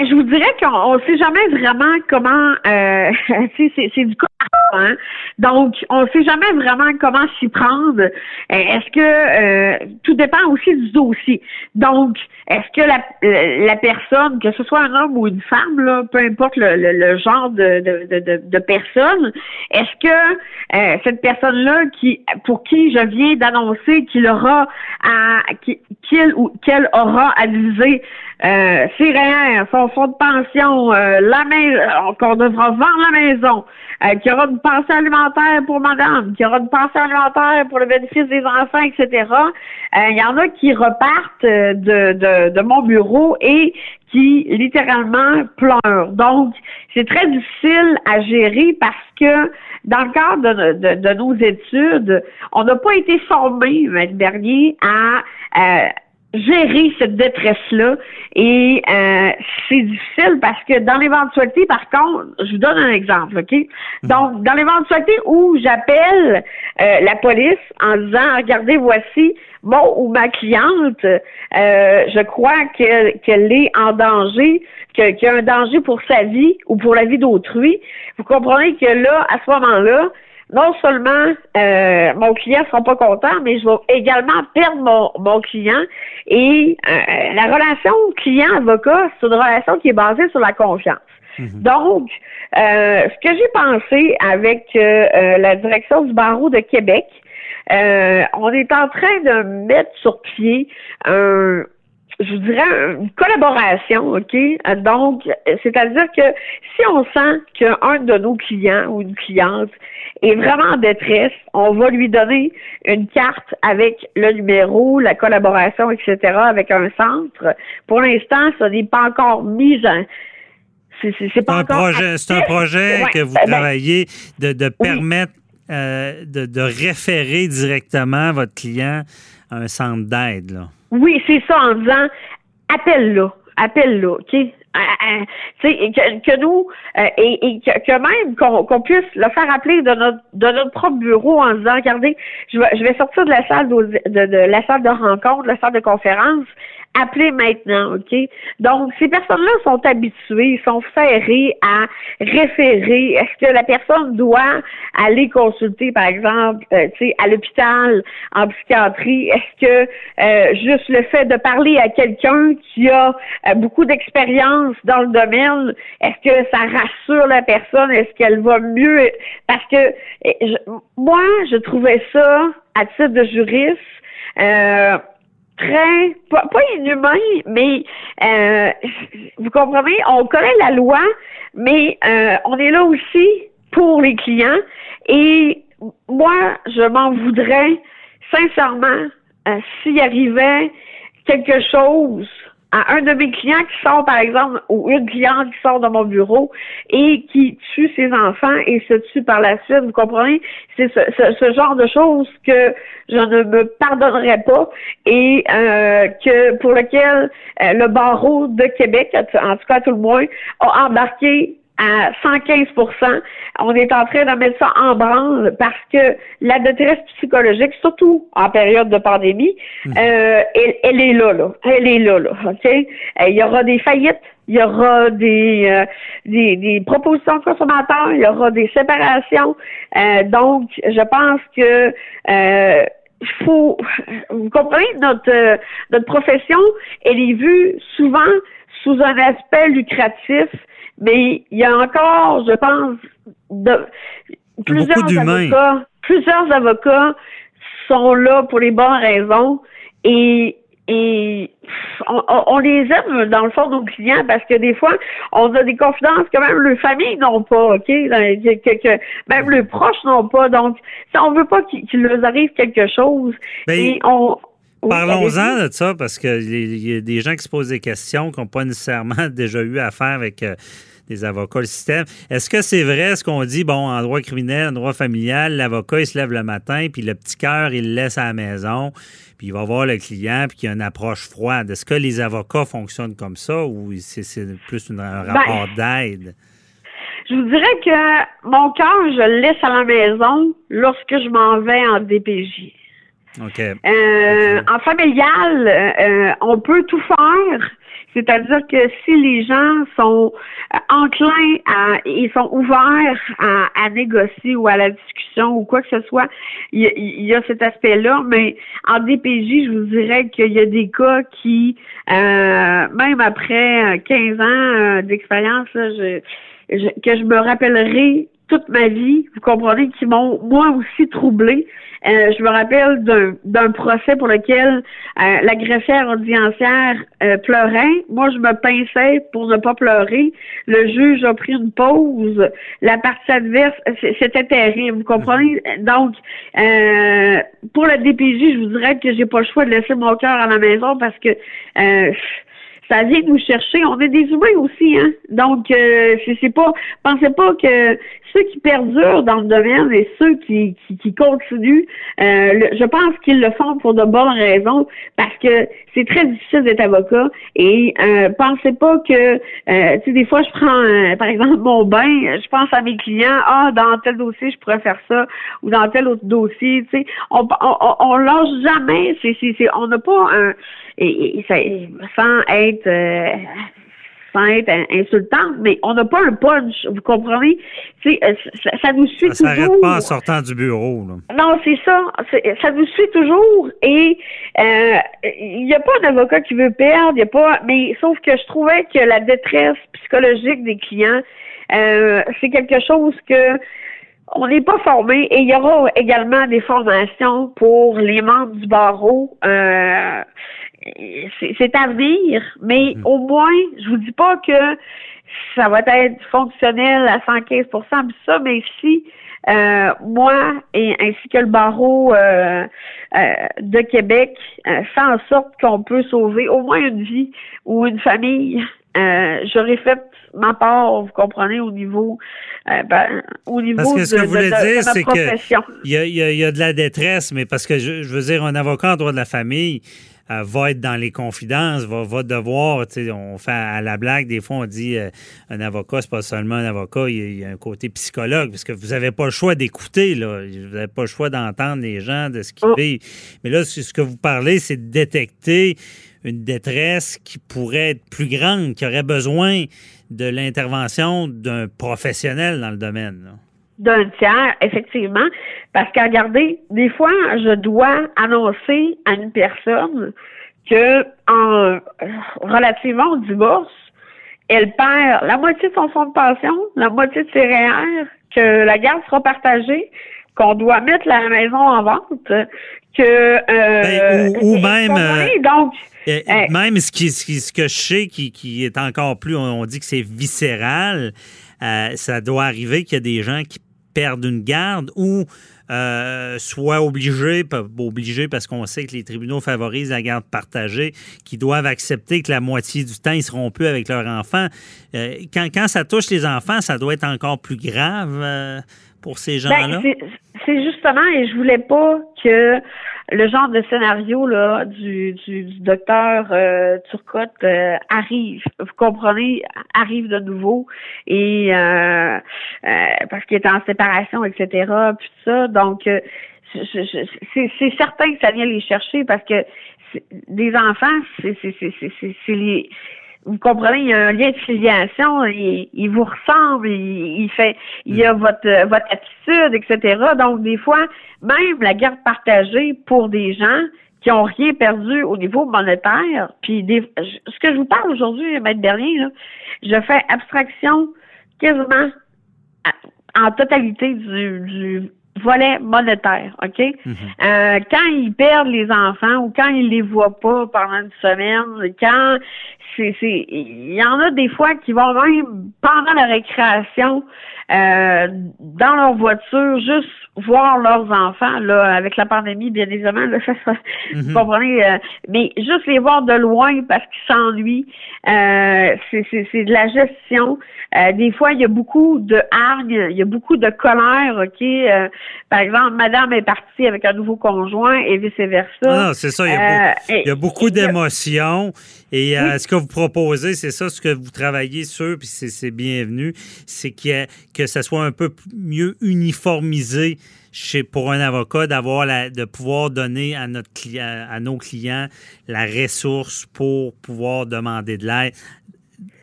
je vous dirais qu'on ne sait jamais vraiment comment. Euh, c'est, c'est du cas Hein? Donc, on ne sait jamais vraiment comment s'y prendre. Euh, est-ce que euh, tout dépend aussi du dossier. Donc, est-ce que la, euh, la personne, que ce soit un homme ou une femme, là, peu importe le, le, genre de, de, de, de personne, est-ce que cette personne-là qui pour qui je viens d'annoncer qu'il aura à qu'il ou qu'elle aura à viser euh, ses son fonds de pension, la maison, qu'on devra vendre la maison, euh, qu'il y aura une pension alimentaire pour madame, qu'il y aura une pension alimentaire pour le bénéfice des enfants, etc. Euh, il y en a qui repartent euh, de, mon bureau et qui littéralement pleurent. Donc, c'est très difficile à gérer parce que dans le cadre de, nos études, on n'a pas été formés, l'année dernier, à gérer cette détresse-là. Et euh, c'est difficile parce que dans l'éventualité, par contre, je vous donne un exemple, OK? Mhm. Donc, dans l'éventualité où j'appelle euh, la police en disant Regardez, voici mon ou ma cliente, euh, je crois qu'elle est en danger, qu'il y a un danger pour sa vie ou pour la vie d'autrui. Vous comprenez que là, à ce moment-là, non seulement euh, mon client sera pas content, mais je vais également perdre mon, mon client. Et euh, la relation client-avocat, c'est une relation qui est basée sur la confiance. Mhm. Donc, euh, ce que j'ai pensé avec la direction du barreau de Québec, on est en train de mettre sur pied un je vous dirais, une collaboration, OK? Donc, c'est-à-dire que si on sent qu'un de nos clients ou une cliente est vraiment en détresse, on va lui donner une carte avec le numéro, la collaboration, etc., avec un centre. Pour l'instant, ça n'est pas encore mis en, c'est pas un projet, c'est un projet que vous ben, ben, travaillez de, de permettre euh, de, de, référer directement votre client à un centre d'aide. Oui, c'est ça en disant appelle-le, appelle-le, OK? Euh, euh, que, que, nous euh, et, que, même qu'on puisse le faire appeler de notre de notre propre bureau en disant regardez je vais je vais sortir de la salle de, de, de la salle de rencontre de la salle de conférence Appelez maintenant, OK? Donc, ces personnes-là sont habituées, sont ferrées à référer. Est-ce que la personne doit aller consulter, par exemple, euh, tu sais, à l'hôpital, en psychiatrie? Est-ce que euh, juste le fait de parler à quelqu'un qui a euh, beaucoup d'expérience dans le domaine, est-ce que ça rassure la personne? Est-ce qu'elle va mieux? Parce que moi, je trouvais ça, à titre de juriste, euh, très, pas, inhumain, mais euh, vous comprenez, on connaît la loi, mais euh, on est là aussi pour les clients. Et moi, je m'en voudrais sincèrement euh, s'il arrivait quelque chose à un de mes clients qui sort, par exemple, ou une cliente qui sort de mon bureau et qui tue ses enfants et se tue par la suite, vous comprenez? C'est ce, genre de choses que je ne me pardonnerai pas et euh, que pour lequel euh, le barreau de Québec, en tout cas tout le moins, a embarqué à 115% On est en train de mettre ça en branle parce que la détresse psychologique, surtout en période de pandémie, mhm. euh, elle, est là, là. Elle est là, là. OK? Euh, il y aura des faillites, il y aura des, euh, des, des, propositions de consommateurs, il y aura des séparations. donc, je pense que il faut, vous comprenez, notre, notre profession, elle est vue souvent sous un aspect lucratif mais il y a encore, je pense, de, plusieurs avocats, plusieurs avocats sont là pour les bonnes raisons et et on, les aime dans le fond nos clients parce que des fois on a des confidences que même leurs familles n'ont pas, ok, que, même leurs proches n'ont pas. Donc, si on veut pas qu'il leur arrive quelque chose, ben, et on Parlons-en de ça parce qu'il y a des gens qui se posent des questions qui n'ont pas nécessairement déjà eu affaire avec euh, des avocats, le système. Est-ce que c'est vrai ce qu'on dit, bon, en droit criminel, en droit familial, l'avocat, il se lève le matin, puis le petit cœur, il le laisse à la maison, puis il va voir le client, puis qu'il y a une approche froide. Est-ce que les avocats fonctionnent comme ça ou c'est plus un ben, rapport d'aide? Je vous dirais que mon cœur, je le laisse à la maison lorsque je m'en vais en DPJ. Euh, en familial, euh, on peut tout faire. C'est-à-dire que si les gens sont euh, enclins à, ils sont ouverts à, négocier ou à la discussion ou quoi que ce soit, il y, a, cet aspect-là. Mais en DPJ, je vous dirais qu'il y a des cas qui, même après 15 ans d'expérience, que je me rappellerai toute ma vie, vous comprenez, qui m'ont moi aussi troublé. Euh, je me rappelle d'un procès pour lequel euh, la audiencière euh, pleurait. Moi, je me pinçais pour ne pas pleurer. Le juge a pris une pause. La partie adverse, c'était terrible. Vous comprenez? Donc, pour le DPJ, je vous dirais que j'ai pas le choix de laisser mon cœur à la maison parce que ça vient nous chercher. On est des humains aussi, hein. Donc, euh, c'est pas, pensez pas que ceux qui perdurent dans le domaine et ceux qui, qui, continuent, euh, je pense qu'ils le font pour de bonnes raisons, parce que c'est très difficile d'être avocat. Et euh, pensez pas que, euh, tu sais, des fois, je prends, par exemple, mon bain, je pense à mes clients, ah, dans tel dossier, je pourrais faire ça, ou dans tel autre dossier, tu sais, on, on, on, lâche jamais. C'est, c'est, on n'a pas un et, ça, sans être euh, être insultante, mais on n'a pas un punch, vous comprenez? Euh, ça, ça, nous suit ça toujours. pas en sortant du bureau. Non, c'est ça. Ça nous suit toujours. Et euh, il n'y a pas d'avocat qui veut perdre, y a pas. Mais sauf que je trouvais que la détresse psychologique des clients, c'est quelque chose que on n'est pas formé et il y aura également des formations pour les membres du barreau. Euh, c'est à venir, mais hmm. au moins, je vous dis pas que ça va être fonctionnel à 115 ça, mais si euh, moi et ainsi que le barreau euh, euh, de Québec fait en sorte qu'on peut sauver au moins une vie ou une famille, j'aurais fait ma part, vous comprenez, au niveau, ben, au niveau parce que ce de, que vous voulez dire, c'est que il y a, y a, de la détresse, mais parce que je, je veux dire, un avocat en droit de la famille, euh, va être dans les confidences, va, va devoir, tu sais, on fait à la blague, des fois on dit euh, un avocat, c'est pas seulement un avocat, il y, a, un côté psychologue, parce que vous n'avez pas le choix d'écouter, là. Vous n'avez pas le choix d'entendre les gens, de ce qu'ils oh. vivent. Mais là, ce que vous parlez, c'est de détecter une détresse qui pourrait être plus grande, qui aurait besoin de l'intervention d'un professionnel dans le domaine. Là d'un tiers, effectivement, parce que regardez, des fois, je dois annoncer à une personne que en relativement au divorce, elle perd la moitié de son fonds de pension, la moitié de ses REER, que la garde sera partagée, qu'on doit mettre la maison en vente, que euh, ben, ou, même euh, donc même ce qui, ce que je sais qui, qui est encore plus on, dit que c'est viscéral euh, ça doit arriver qu'il y a des gens qui perdre une garde ou euh, soit obligés, obligés parce qu'on sait que les tribunaux favorisent la garde partagée, qui doivent accepter que la moitié du temps, ils seront plus avec leurs enfants. Euh, quand, quand, ça touche les enfants, ça doit être encore plus grave euh, pour ces ben, gens-là? c'est justement, et je voulais pas que le genre de scénario là du, du, docteur euh, Turcotte euh, arrive, vous comprenez, arrive de nouveau et euh, euh parce qu'il est en séparation, etc. Puis ça, donc c'est certain que ça vient les chercher parce que des enfants, c'est les vous comprenez, il y a un lien de filiation, il, il vous ressemble, il, il, fait, il y a votre, votre attitude, etc. Donc, des fois, même la garde partagée pour des gens qui ont rien perdu au niveau monétaire, puis des, ce que je vous parle aujourd'hui, Maître Bernier, là, je fais abstraction quasiment en totalité du, du volet monétaire, OK? Mhm. euh, quand ils perdent les enfants ou quand ils les voient pas pendant une semaine, quand il y en a des fois qui vont même pendant la récréation euh, dans leur voiture juste voir leurs enfants là avec la pandémie bien évidemment là, ça, vous mhm. comprenez euh, mais juste les voir de loin parce qu'ils s'ennuient euh, c'est de la gestion. Des fois il y a beaucoup de hargne il y a beaucoup de colère ok par exemple madame est partie avec un nouveau conjoint et vice versa ah, c'est ça il y a, beaucoup d'émotions Et ce que vous proposez, c'est ça, ce que vous travaillez sur, puis c'est bienvenu, c'est que ça soit un peu mieux uniformisé chez, pour un avocat d'avoir de pouvoir donner à notre client, à nos clients la ressource pour pouvoir demander de l'aide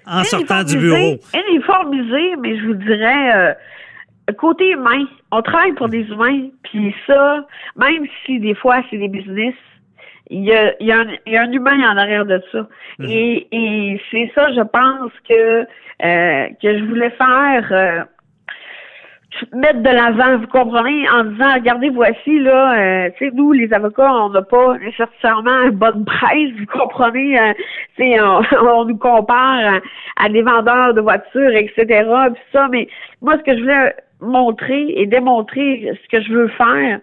en sortant du bureau. Uniformisé, mais je vous dirais euh, côté humain, on travaille pour des humains, puis ça, même si des fois c'est des business, il y a, y, a un, y a un humain en arrière de ça. Mhm. Et, et c'est ça, je pense que euh, que je voulais faire. Euh, mettre de l'avant, vous comprenez, en disant, regardez, voici, là, euh, tu sais, nous, les avocats, on n'a pas nécessairement une bonne presse, vous comprenez, euh, sais, on, nous compare à, des vendeurs de voitures, etc., puis ça, mais moi, ce que je voulais montrer et démontrer, ce que je veux faire,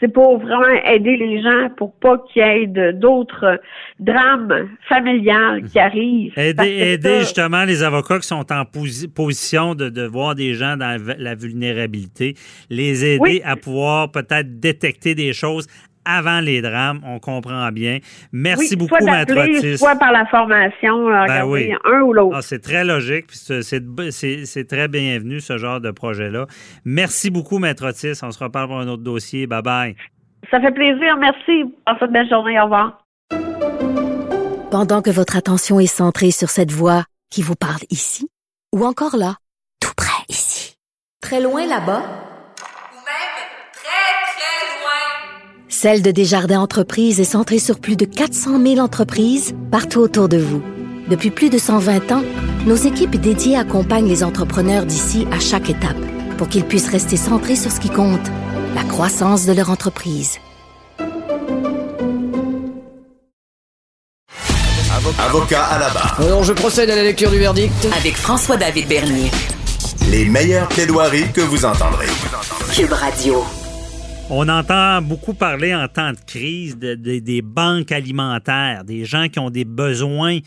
c'est pour vraiment aider les gens pour pas qu'il y ait d'autres drames familiales qui arrivent. Aider, justement les avocats qui sont en position de, de, voir des gens dans la vulnérabilité, les aider à pouvoir peut-être détecter des choses avant les drames, on comprend bien. Merci beaucoup, Maître Otis. Soit par la formation, ben oui. un ou l'autre. Ah, c'est très logique, c'est très bienvenu, ce genre de projet-là. Merci beaucoup, Maître Otis. On se reparle pour un autre dossier. Bye-bye. Ça fait plaisir. Merci. Passez une belle journée. Au revoir. Pendant que votre attention est centrée sur cette voix qui vous parle ici, ou encore là, tout près ici, très loin là-bas, Celle de Desjardins Entreprises est centrée sur plus de 400 000 entreprises partout autour de vous. Depuis plus de 120 ans, nos équipes dédiées accompagnent les entrepreneurs d'ici à chaque étape pour qu'ils puissent rester centrés sur ce qui compte, la croissance de leur entreprise. Avocat à la barre. Alors je procède à la lecture du verdict. Avec François-David Bernier. Les meilleures plaidoiries que vous entendrez. Cube Radio. On entend beaucoup parler en temps de crise des banques alimentaires, des gens qui ont des besoins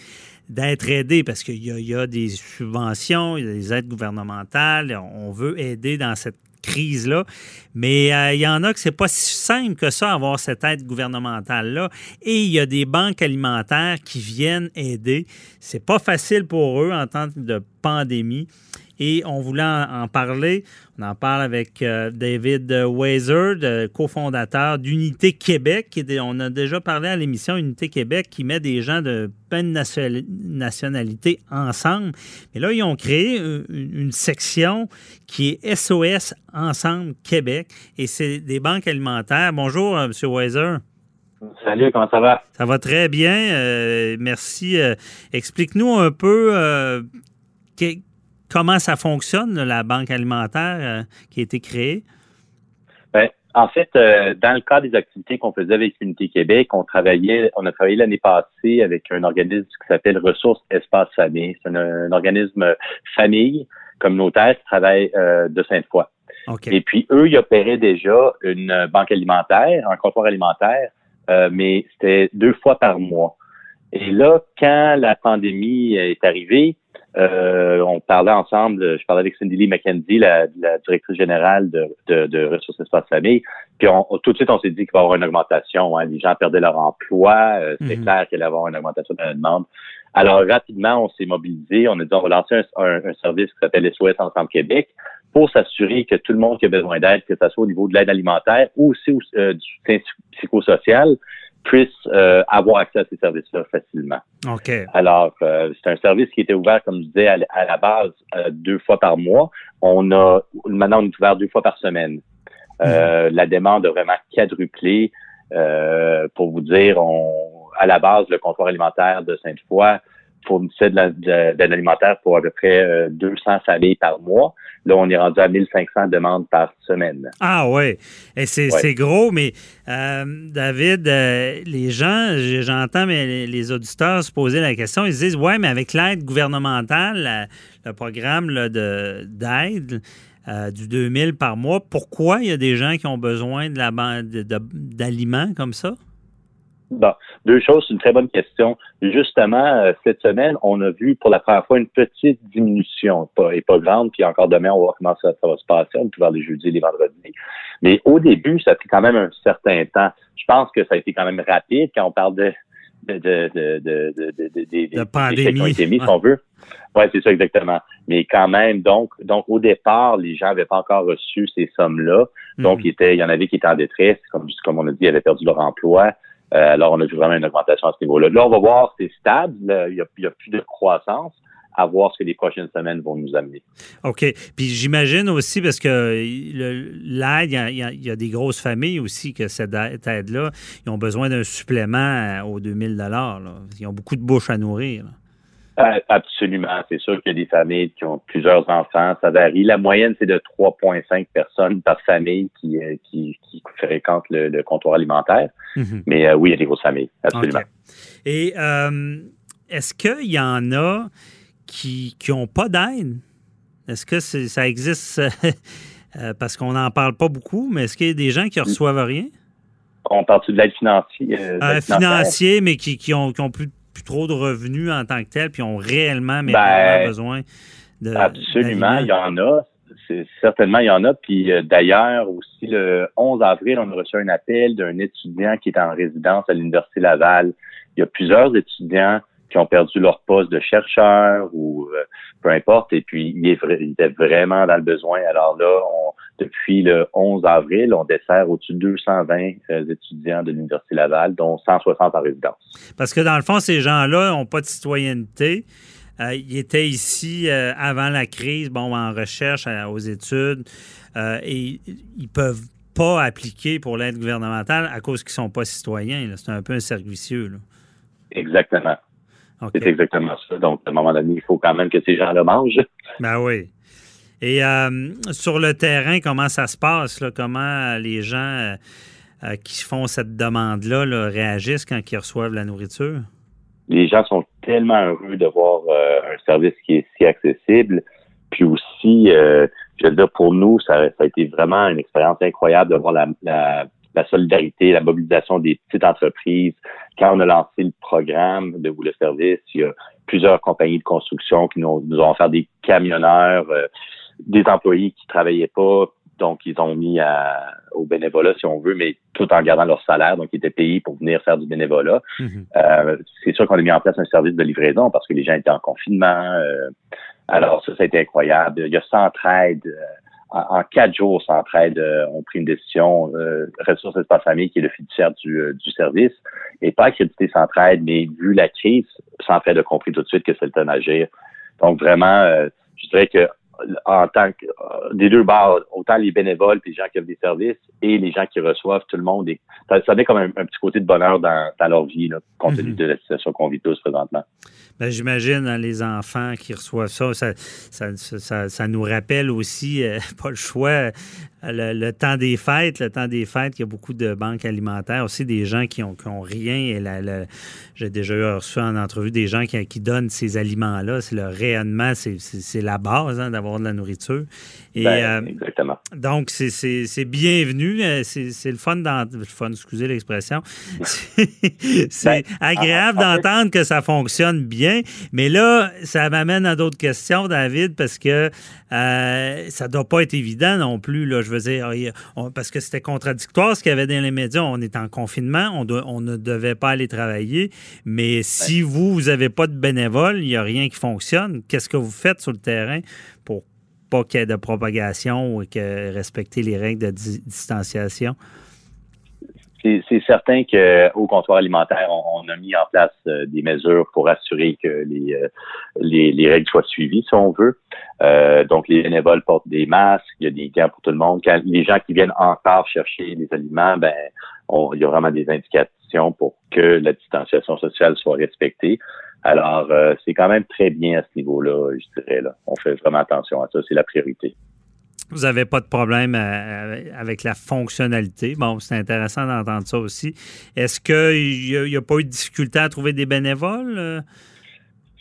d'être aidés parce qu'il y, a des subventions, il y a des aides gouvernementales, on veut aider dans cette crise-là. Mais euh, il y en a que c'est pas si simple que ça, avoir cette aide gouvernementale-là. Et il y a des banques alimentaires qui viennent aider. C'est pas facile pour eux en temps de pandémie et on voulait en, parler. On en parle avec euh, David Weiser, cofondateur d'Unité Québec. on a déjà parlé à l'émission Unité Québec qui met des gens de pleine nationalité ensemble. Mais là, ils ont créé une, section qui est SOS Ensemble Québec et c'est des banques alimentaires. Bonjour, euh, M. Weiser. Salut, comment ça va? Ça va très bien. Euh, merci. Explique-nous un peu comment ça fonctionne, la banque alimentaire euh, qui a été créée? Ben, en fait, euh, dans le cadre des activités qu'on faisait avec Unité Québec, on travaillait, on a travaillé l'année passée avec un organisme qui s'appelle Ressources Espace Famille. C'est un, organisme famille communautaire qui travaille euh, de Sainte-Foy. Et puis, eux, ils opéraient déjà une banque alimentaire, un comptoir alimentaire, mais c'était deux fois par mois. Et là, quand la pandémie est arrivée, euh, on parlait ensemble, je parlais avec Cindy Lee McKenzie, la, directrice générale de, de, de Ressources Espace Famille, puis on, tout de suite, on s'est dit qu'il va y avoir une augmentation. Hein. Les gens perdaient leur emploi, euh, c'est mhm. clair qu'il allait y avoir une augmentation de la demande. Alors, rapidement, on s'est mobilisé, on a dit on va lancer un, service qui s'appelle SOS Ensemble Québec pour s'assurer que tout le monde qui a besoin d'aide, que ce soit au niveau de l'aide alimentaire ou aussi euh, du soutien psychosocial, puissent euh, avoir accès à ces services-là facilement. OK. Alors, euh, c'est un service qui était ouvert, comme je disais, à, la base euh, deux fois par mois. On a maintenant on est ouvert deux fois par semaine. Mhm. La demande a vraiment quadruplé. pour vous dire, on, à la base, le comptoir alimentaire de Sainte-Foy fournissait de l'alimentaire pour à peu près 200 familles par mois. Là, on est rendu à 1500 demandes par semaine. Ah ouais, et c'est gros, mais euh, David, euh, les gens, j'entends mais les, auditeurs se poser la question, ils se disent, ouais, mais avec l'aide gouvernementale, le programme d'aide, euh, du 2000 par mois, pourquoi il y a des gens qui ont besoin de la d'aliments comme ça? Bon, deux choses, c'est une très bonne question. Justement, euh, cette semaine, on a vu pour la première fois une petite diminution, pas, et pas grande, puis encore demain, on va voir comment ça, va se passer. On peut voir les jeudis, les vendredis. Mais au début, ça a pris quand même un certain temps. Je pense que ça a été quand même rapide quand on parle de de, de, de, de, de, pandémie. qui ont été mis, si on veut. Oui, c'est ça exactement. Mais quand même, donc, donc au départ, les gens n'avaient pas encore reçu ces sommes-là. Donc, Mhm. il, était, il y en avait qui étaient en détresse, comme, comme on a dit, ils avaient perdu leur emploi. Euh, alors, on a vu vraiment une augmentation à ce niveau-là. Là, on va voir, c'est stable, il n'y a, y a plus de croissance, à voir ce que les prochaines semaines vont nous amener. OK. Puis j'imagine aussi, parce que le- l'aide, il y a- des grosses familles aussi que cette aide- aide-là, ils ont besoin d'un supplément euh, aux 2000 là. Ils ont beaucoup de bouches à nourrir. là. Absolument. C'est sûr qu'il y a des familles qui ont plusieurs enfants. Ça varie. La moyenne, c'est de 3,5 personnes par famille qui, euh, qui, qui fréquentent le, le comptoir alimentaire. Mhm. Mais euh, oui, il y a des grosses familles. Absolument. Et euh, est-ce qu'il y en a qui n'ont pas d'aide? Est-ce que ça existe? parce qu'on n'en parle pas beaucoup, mais est-ce qu'il y a des gens qui reçoivent rien? On parle de l'aide financière? euh, de financière? mais qui, qui ont, qui ont plus, plus trop de revenus en tant que tels, puis ont réellement, mais Ben, besoin de. Absolument, il y en a. Certainement, il y en a. Puis euh, d'ailleurs, aussi, le 11 avril, on a reçu un appel d'un étudiant qui est en résidence à l'Université Laval. Il y a plusieurs étudiants qui ont perdu leur poste de chercheur ou euh, peu importe. Et puis, il, est vra- il était vraiment dans le besoin. Alors là, on- depuis le 11 avril, on dessert au-dessus de 220 euh, étudiants de l'Université Laval, dont 160 en résidence. Parce que dans le fond, ces gens-là n'ont pas de citoyenneté. Euh, ils étaient ici euh, avant la crise, bon, en recherche, aux études, et ils peuvent pas appliquer pour l'aide gouvernementale à cause qu'ils sont pas citoyens. C'est un peu un cercle vicieux. là. Exactement. C'est exactement ça. Donc, à un moment donné, il faut quand même que ces gens-là mangent. Ben oui. Et euh, sur le terrain, comment ça se passe? Là? Comment les gens euh, euh, qui font cette demande-là là, réagissent quand ils reçoivent la nourriture? les gens sont tellement heureux de voir euh, un service qui est si accessible. Puis aussi, euh, je veux dire, pour nous, ça, a été vraiment une expérience incroyable de voir la, la, solidarité, la mobilisation des petites entreprises. Quand on a lancé le programme de ou le service, il y a plusieurs compagnies de construction qui nous, nous ont offert des camionneurs, euh, des employés qui travaillaient pas, donc ils ont mis à, au bénévolat si on veut, mais tout en gardant leur salaire, donc ils étaient payés pour venir faire du bénévolat. Euh, c'est sûr qu'on a mis en place un service de livraison parce que les gens étaient en confinement. euh, alors ça, ça a été incroyable. Il y a Centraide. euh, en, quatre jours, Centraide euh, ont pris une décision. Euh, Ressources Espace Famille, qui est le fiduciaire du, euh, du service, et pas accrédité Centraide, mais vu la crise, Centraide a compris tout de suite que c'était le temps d'agir. Donc vraiment, euh, je dirais que en tant que euh, des deux barres, autant les bénévoles puis les gens qui offrent des services et les gens qui reçoivent, tout le monde, est, ça, ça met comme un, un petit côté de bonheur dans, dans leur vie, là, compte tenu Mhm. de la situation qu'on vit tous présentement. Ben, J'imagine hein, les enfants qui reçoivent ça, ça, ça, ça- ça nous rappelle aussi, euh, pas le choix, euh, le, le temps des fêtes. Le temps des fêtes, il y a beaucoup de banques alimentaires, aussi des gens qui ont, qui ont rien. Et J'ai déjà eu reçu en entrevue des gens qui, qui donnent ces aliments-là. C'est le rayonnement, c'est la base hein, d'avoir de la nourriture. Et, Ben, euh, donc, c'est- bienvenu. Euh, C'est le fun d'entendre. Le fun, excusez l'expression. C'est Ben, agréable d'entendre que ça fonctionne bien. Mais là, ça m'amène à d'autres questions, David, parce que euh, ça ne doit pas être évident non plus. Là, je veux dire, on- parce que c'était contradictoire ce qu'il y avait dans les médias. On est en confinement, on, on ne devait pas aller travailler. Mais si vous, vous n'avez pas de bénévoles, il n'y a rien qui fonctionne. Qu'est-ce que vous faites sur le terrain? Pas qu'il y ait de propagation ou que respecter les règles de di- distanciation? C'est certain qu'au comptoir alimentaire, on, a mis en place euh, des mesures pour assurer que les, euh, les, les règles soient suivies, si on veut. Euh, donc, les bénévoles portent des masques, il y a des gants pour tout le monde. Quand les gens qui viennent encore chercher les aliments, ben, il y a vraiment des indications pour que la distanciation sociale soit respectée. Alors, euh, c'est quand même très bien à ce niveau-là, je dirais. Là. On fait vraiment attention à ça, c'est la priorité. Vous n'avez pas de problème euh, avec la fonctionnalité. Bon, c'est intéressant d'entendre ça aussi. Est-ce qu'il n'y a, pas eu de difficulté à trouver des bénévoles? euh?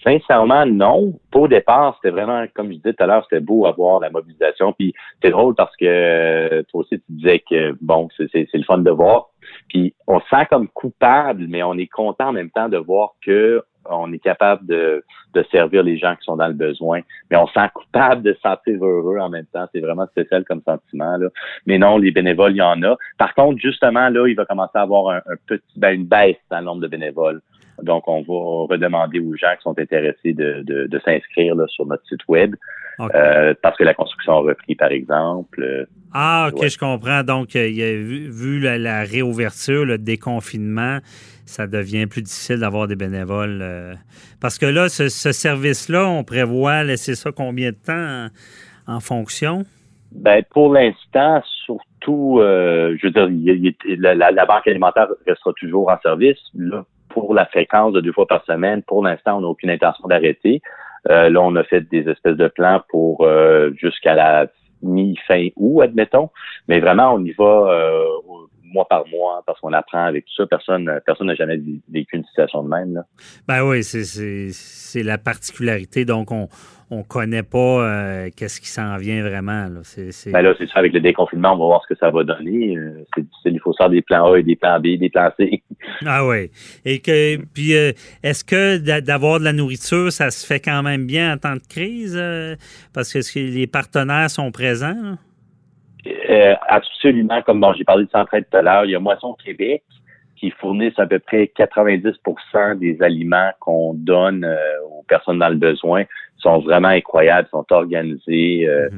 Sincèrement, non. Au départ, c'était vraiment, comme je disais tout à l'heure, c'était beau avoir la mobilisation. Puis c'est drôle parce que euh, toi aussi, tu disais que bon, c'est le fun de voir. Puis on se sent comme coupable, mais on est content en même temps de voir que on est capable de, de servir les gens qui sont dans le besoin. Mais on se sent coupable de se sentir heureux en même temps. C'est vraiment spécial comme sentiment. Là. Mais non, les bénévoles, il y en a. Par contre, justement, là, il va commencer à avoir un, un petit, ben, une baisse dans le nombre de bénévoles. Donc, on va redemander aux gens qui sont intéressés de, de, de s'inscrire sur notre site web. Euh, parce que la construction a repris, par exemple. Euh, ah, OK, je comprends. Donc, il y a, vu, vu la, la, réouverture, le déconfinement, ça devient plus difficile d'avoir des bénévoles. euh, parce que là, ce, ce service-là, on prévoit laisser ça combien de temps en, en fonction? Ben, pour l'instant, surtout, euh, je veux dire, il il la- la banque alimentaire restera toujours en service. Là, pour la fréquence de deux fois par semaine, pour l'instant, on n'a aucune intention d'arrêter. Euh, là, on a fait des espèces de plans pour euh, jusqu'à la mi-fin août, admettons. Mais vraiment, on y va euh, mois par mois parce qu'on apprend avec tout ça. Personne personne n'a jamais vé- vécu une situation de même. Là. Ben oui, c'est- la particularité. Donc, on ne connaît pas euh, qu'est-ce qui s'en vient vraiment. Là. C'est- Ben là, c'est ça, avec le déconfinement, on va voir ce que ça va donner. Euh, c'est difficile, il faut faire des plans A et des plans B, des plans C. Ah oui. Et que puis euh, est-ce que d'a- d'avoir de la nourriture, ça se fait quand même bien en temps de crise? parce que les partenaires sont présents? là? Euh, absolument, comme bon, j'ai parlé de Centraide tout à l'heure, il y a Moisson Québec qui fournissent à peu près 90% des aliments qu'on donne euh, aux personnes dans le besoin. Ils sont vraiment incroyables, ils sont organisés. euh,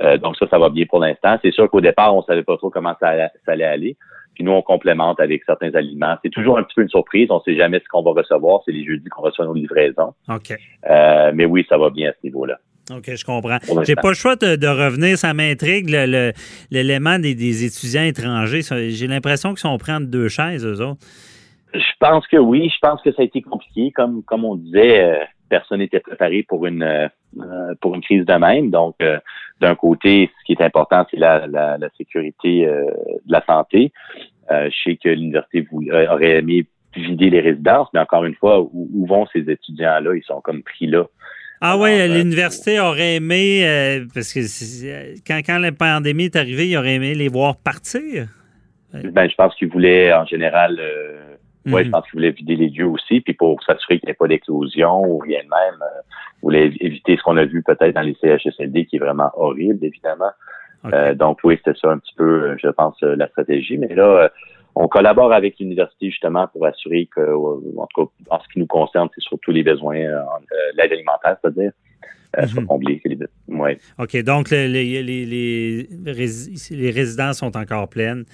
euh, donc ça, ça va bien pour l'instant. C'est sûr qu'au départ, on savait pas trop comment ça, allait- ça allait aller. Puis nous, on complémente avec certains aliments. C'est toujours un petit peu une surprise. On sait jamais ce qu'on va recevoir. C'est les jeudis qu'on reçoit nos livraisons. OK. Euh, mais oui, ça va bien à ce niveau-là. OK, je comprends. J'ai pas le choix de, de revenir, ça m'intrigue, l'élément des, des étudiants étrangers. J'ai l'impression qu'ils sont pris entre deux chaises, eux autres. Je pense que oui. Je pense que ça a été compliqué. Comme comme on disait, euh, personne n'était préparé pour une euh, euh, pour une crise de même. Donc, euh, d'un côté, ce qui est important, c'est la, la, la sécurité de la santé. Je sais que l'université aurait aimé vider les résidences, mais encore une fois, où, où vont ces étudiants-là? Il sont comme pris là. Ah oui, l'université aurait aimé, euh, parce que quand, quand la pandémie est arrivée, il aurait aimé les voir partir? Ben, je pense qu'ils voulaient en général. Euh, Ouais, Mhm. je pense qu'ils voulaient vider les lieux aussi, puis pour s'assurer qu'il n'y ait pas d'explosion ou rien de même, euh, ils voulaient évi- éviter ce qu'on a vu peut-être dans les CHSLD, qui est vraiment horrible, évidemment. Euh, donc oui, c'était ça un petit peu, euh, je pense, euh, la stratégie. Mais là, euh, on collabore avec l'université justement pour assurer que, euh, en tout cas, en ce qui nous concerne, c'est surtout les besoins, euh, euh, l'aide alimentaire, c'est-à-dire, euh, soit comblés. que les be- ouais. OK, donc le- les, les, les, rési- les résidences sont encore pleines.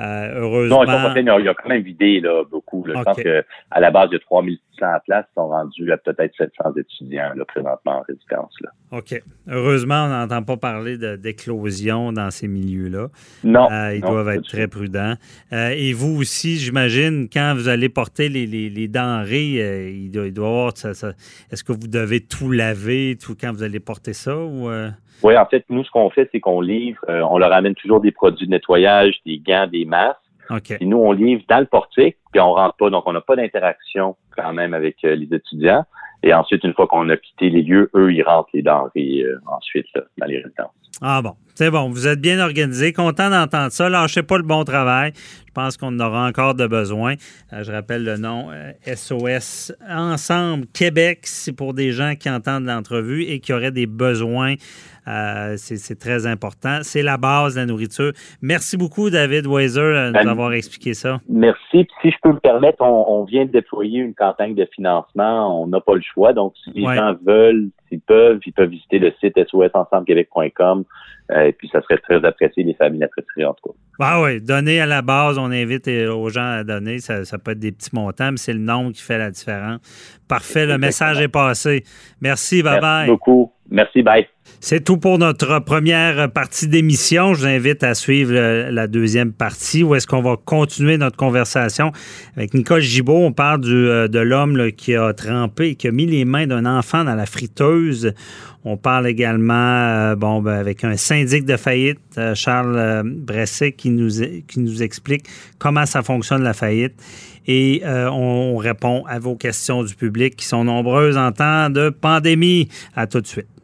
Euh, heureusement. Non, ils sont pas pleins, mais il y a quand même vidé là, beaucoup. là. Je pense que à la base, il y a 3600 à place, ils sont rendus à peut-être 700 étudiants là, présentement en résidence. Là. OK. Heureusement, on n'entend pas parler d'éclosion dans ces milieux-là. Non, Euh, ils non, doivent être très prudents. Euh, et vous aussi, j'imagine, quand vous allez porter les, denrées, euh, il, doit, il doit avoir. Est-ce que vous devez tout laver tout quand vous allez porter ça? Ou, euh? Oui, en fait, nous, ce qu'on fait, c'est qu'on livre, euh, on leur amène toujours des produits de nettoyage, des gants, des masques. OK. Puis nous, on livre dans le portique, puis on rentre pas, donc on n'a pas d'interaction quand même avec euh, les étudiants. Et ensuite, une fois qu'on a quitté les lieux, eux, ils rentrent les denrées ensuite là, dans les résidences. Ah bon, c'est bon. Vous êtes bien organisé. Content d'entendre ça. Lâchez pas le bon travail. Je pense qu'on en aura encore de besoin. Euh, je rappelle le nom euh, SOS Ensemble Québec. C'est pour des gens qui entendent l'entrevue et qui auraient des besoins. Euh, c'est très important. C'est la base de la nourriture. Merci beaucoup, David Weiser, euh, nous Ben, expliqué ça. Merci. Puis si je peux me permettre, on, on vient de déployer une campagne de financement. On n'a pas le choix. Donc, si les Ouais. gens veulent, s'ils peuvent, ils peuvent visiter le site sosensemblequebec.com. Euh, et puis, ça serait très apprécié. Les familles l'apprécieraient en tout cas. Ah oui, donner à la base, on invite euh, aux gens à donner. Ça, ça peut être des petits montants, mais c'est le nombre qui fait la différence. Parfait, le message est passé. Merci, bye Merci bye. beaucoup. Merci, bye. C'est tout pour notre première partie d'émission. Je vous invite à suivre la deuxième partie où est-ce qu'on va continuer notre conversation avec Nicole Gibault. On parle euh, de l'homme qui a trempé, qui a mis les mains d'un enfant dans la friteuse. On parle également euh, bon, ben, avec un syndic de faillite, euh, Charles Bresset, qui nous, explique comment ça fonctionne la faillite. Et on répond à vos questions du public qui sont nombreuses en temps de pandémie. À tout de suite.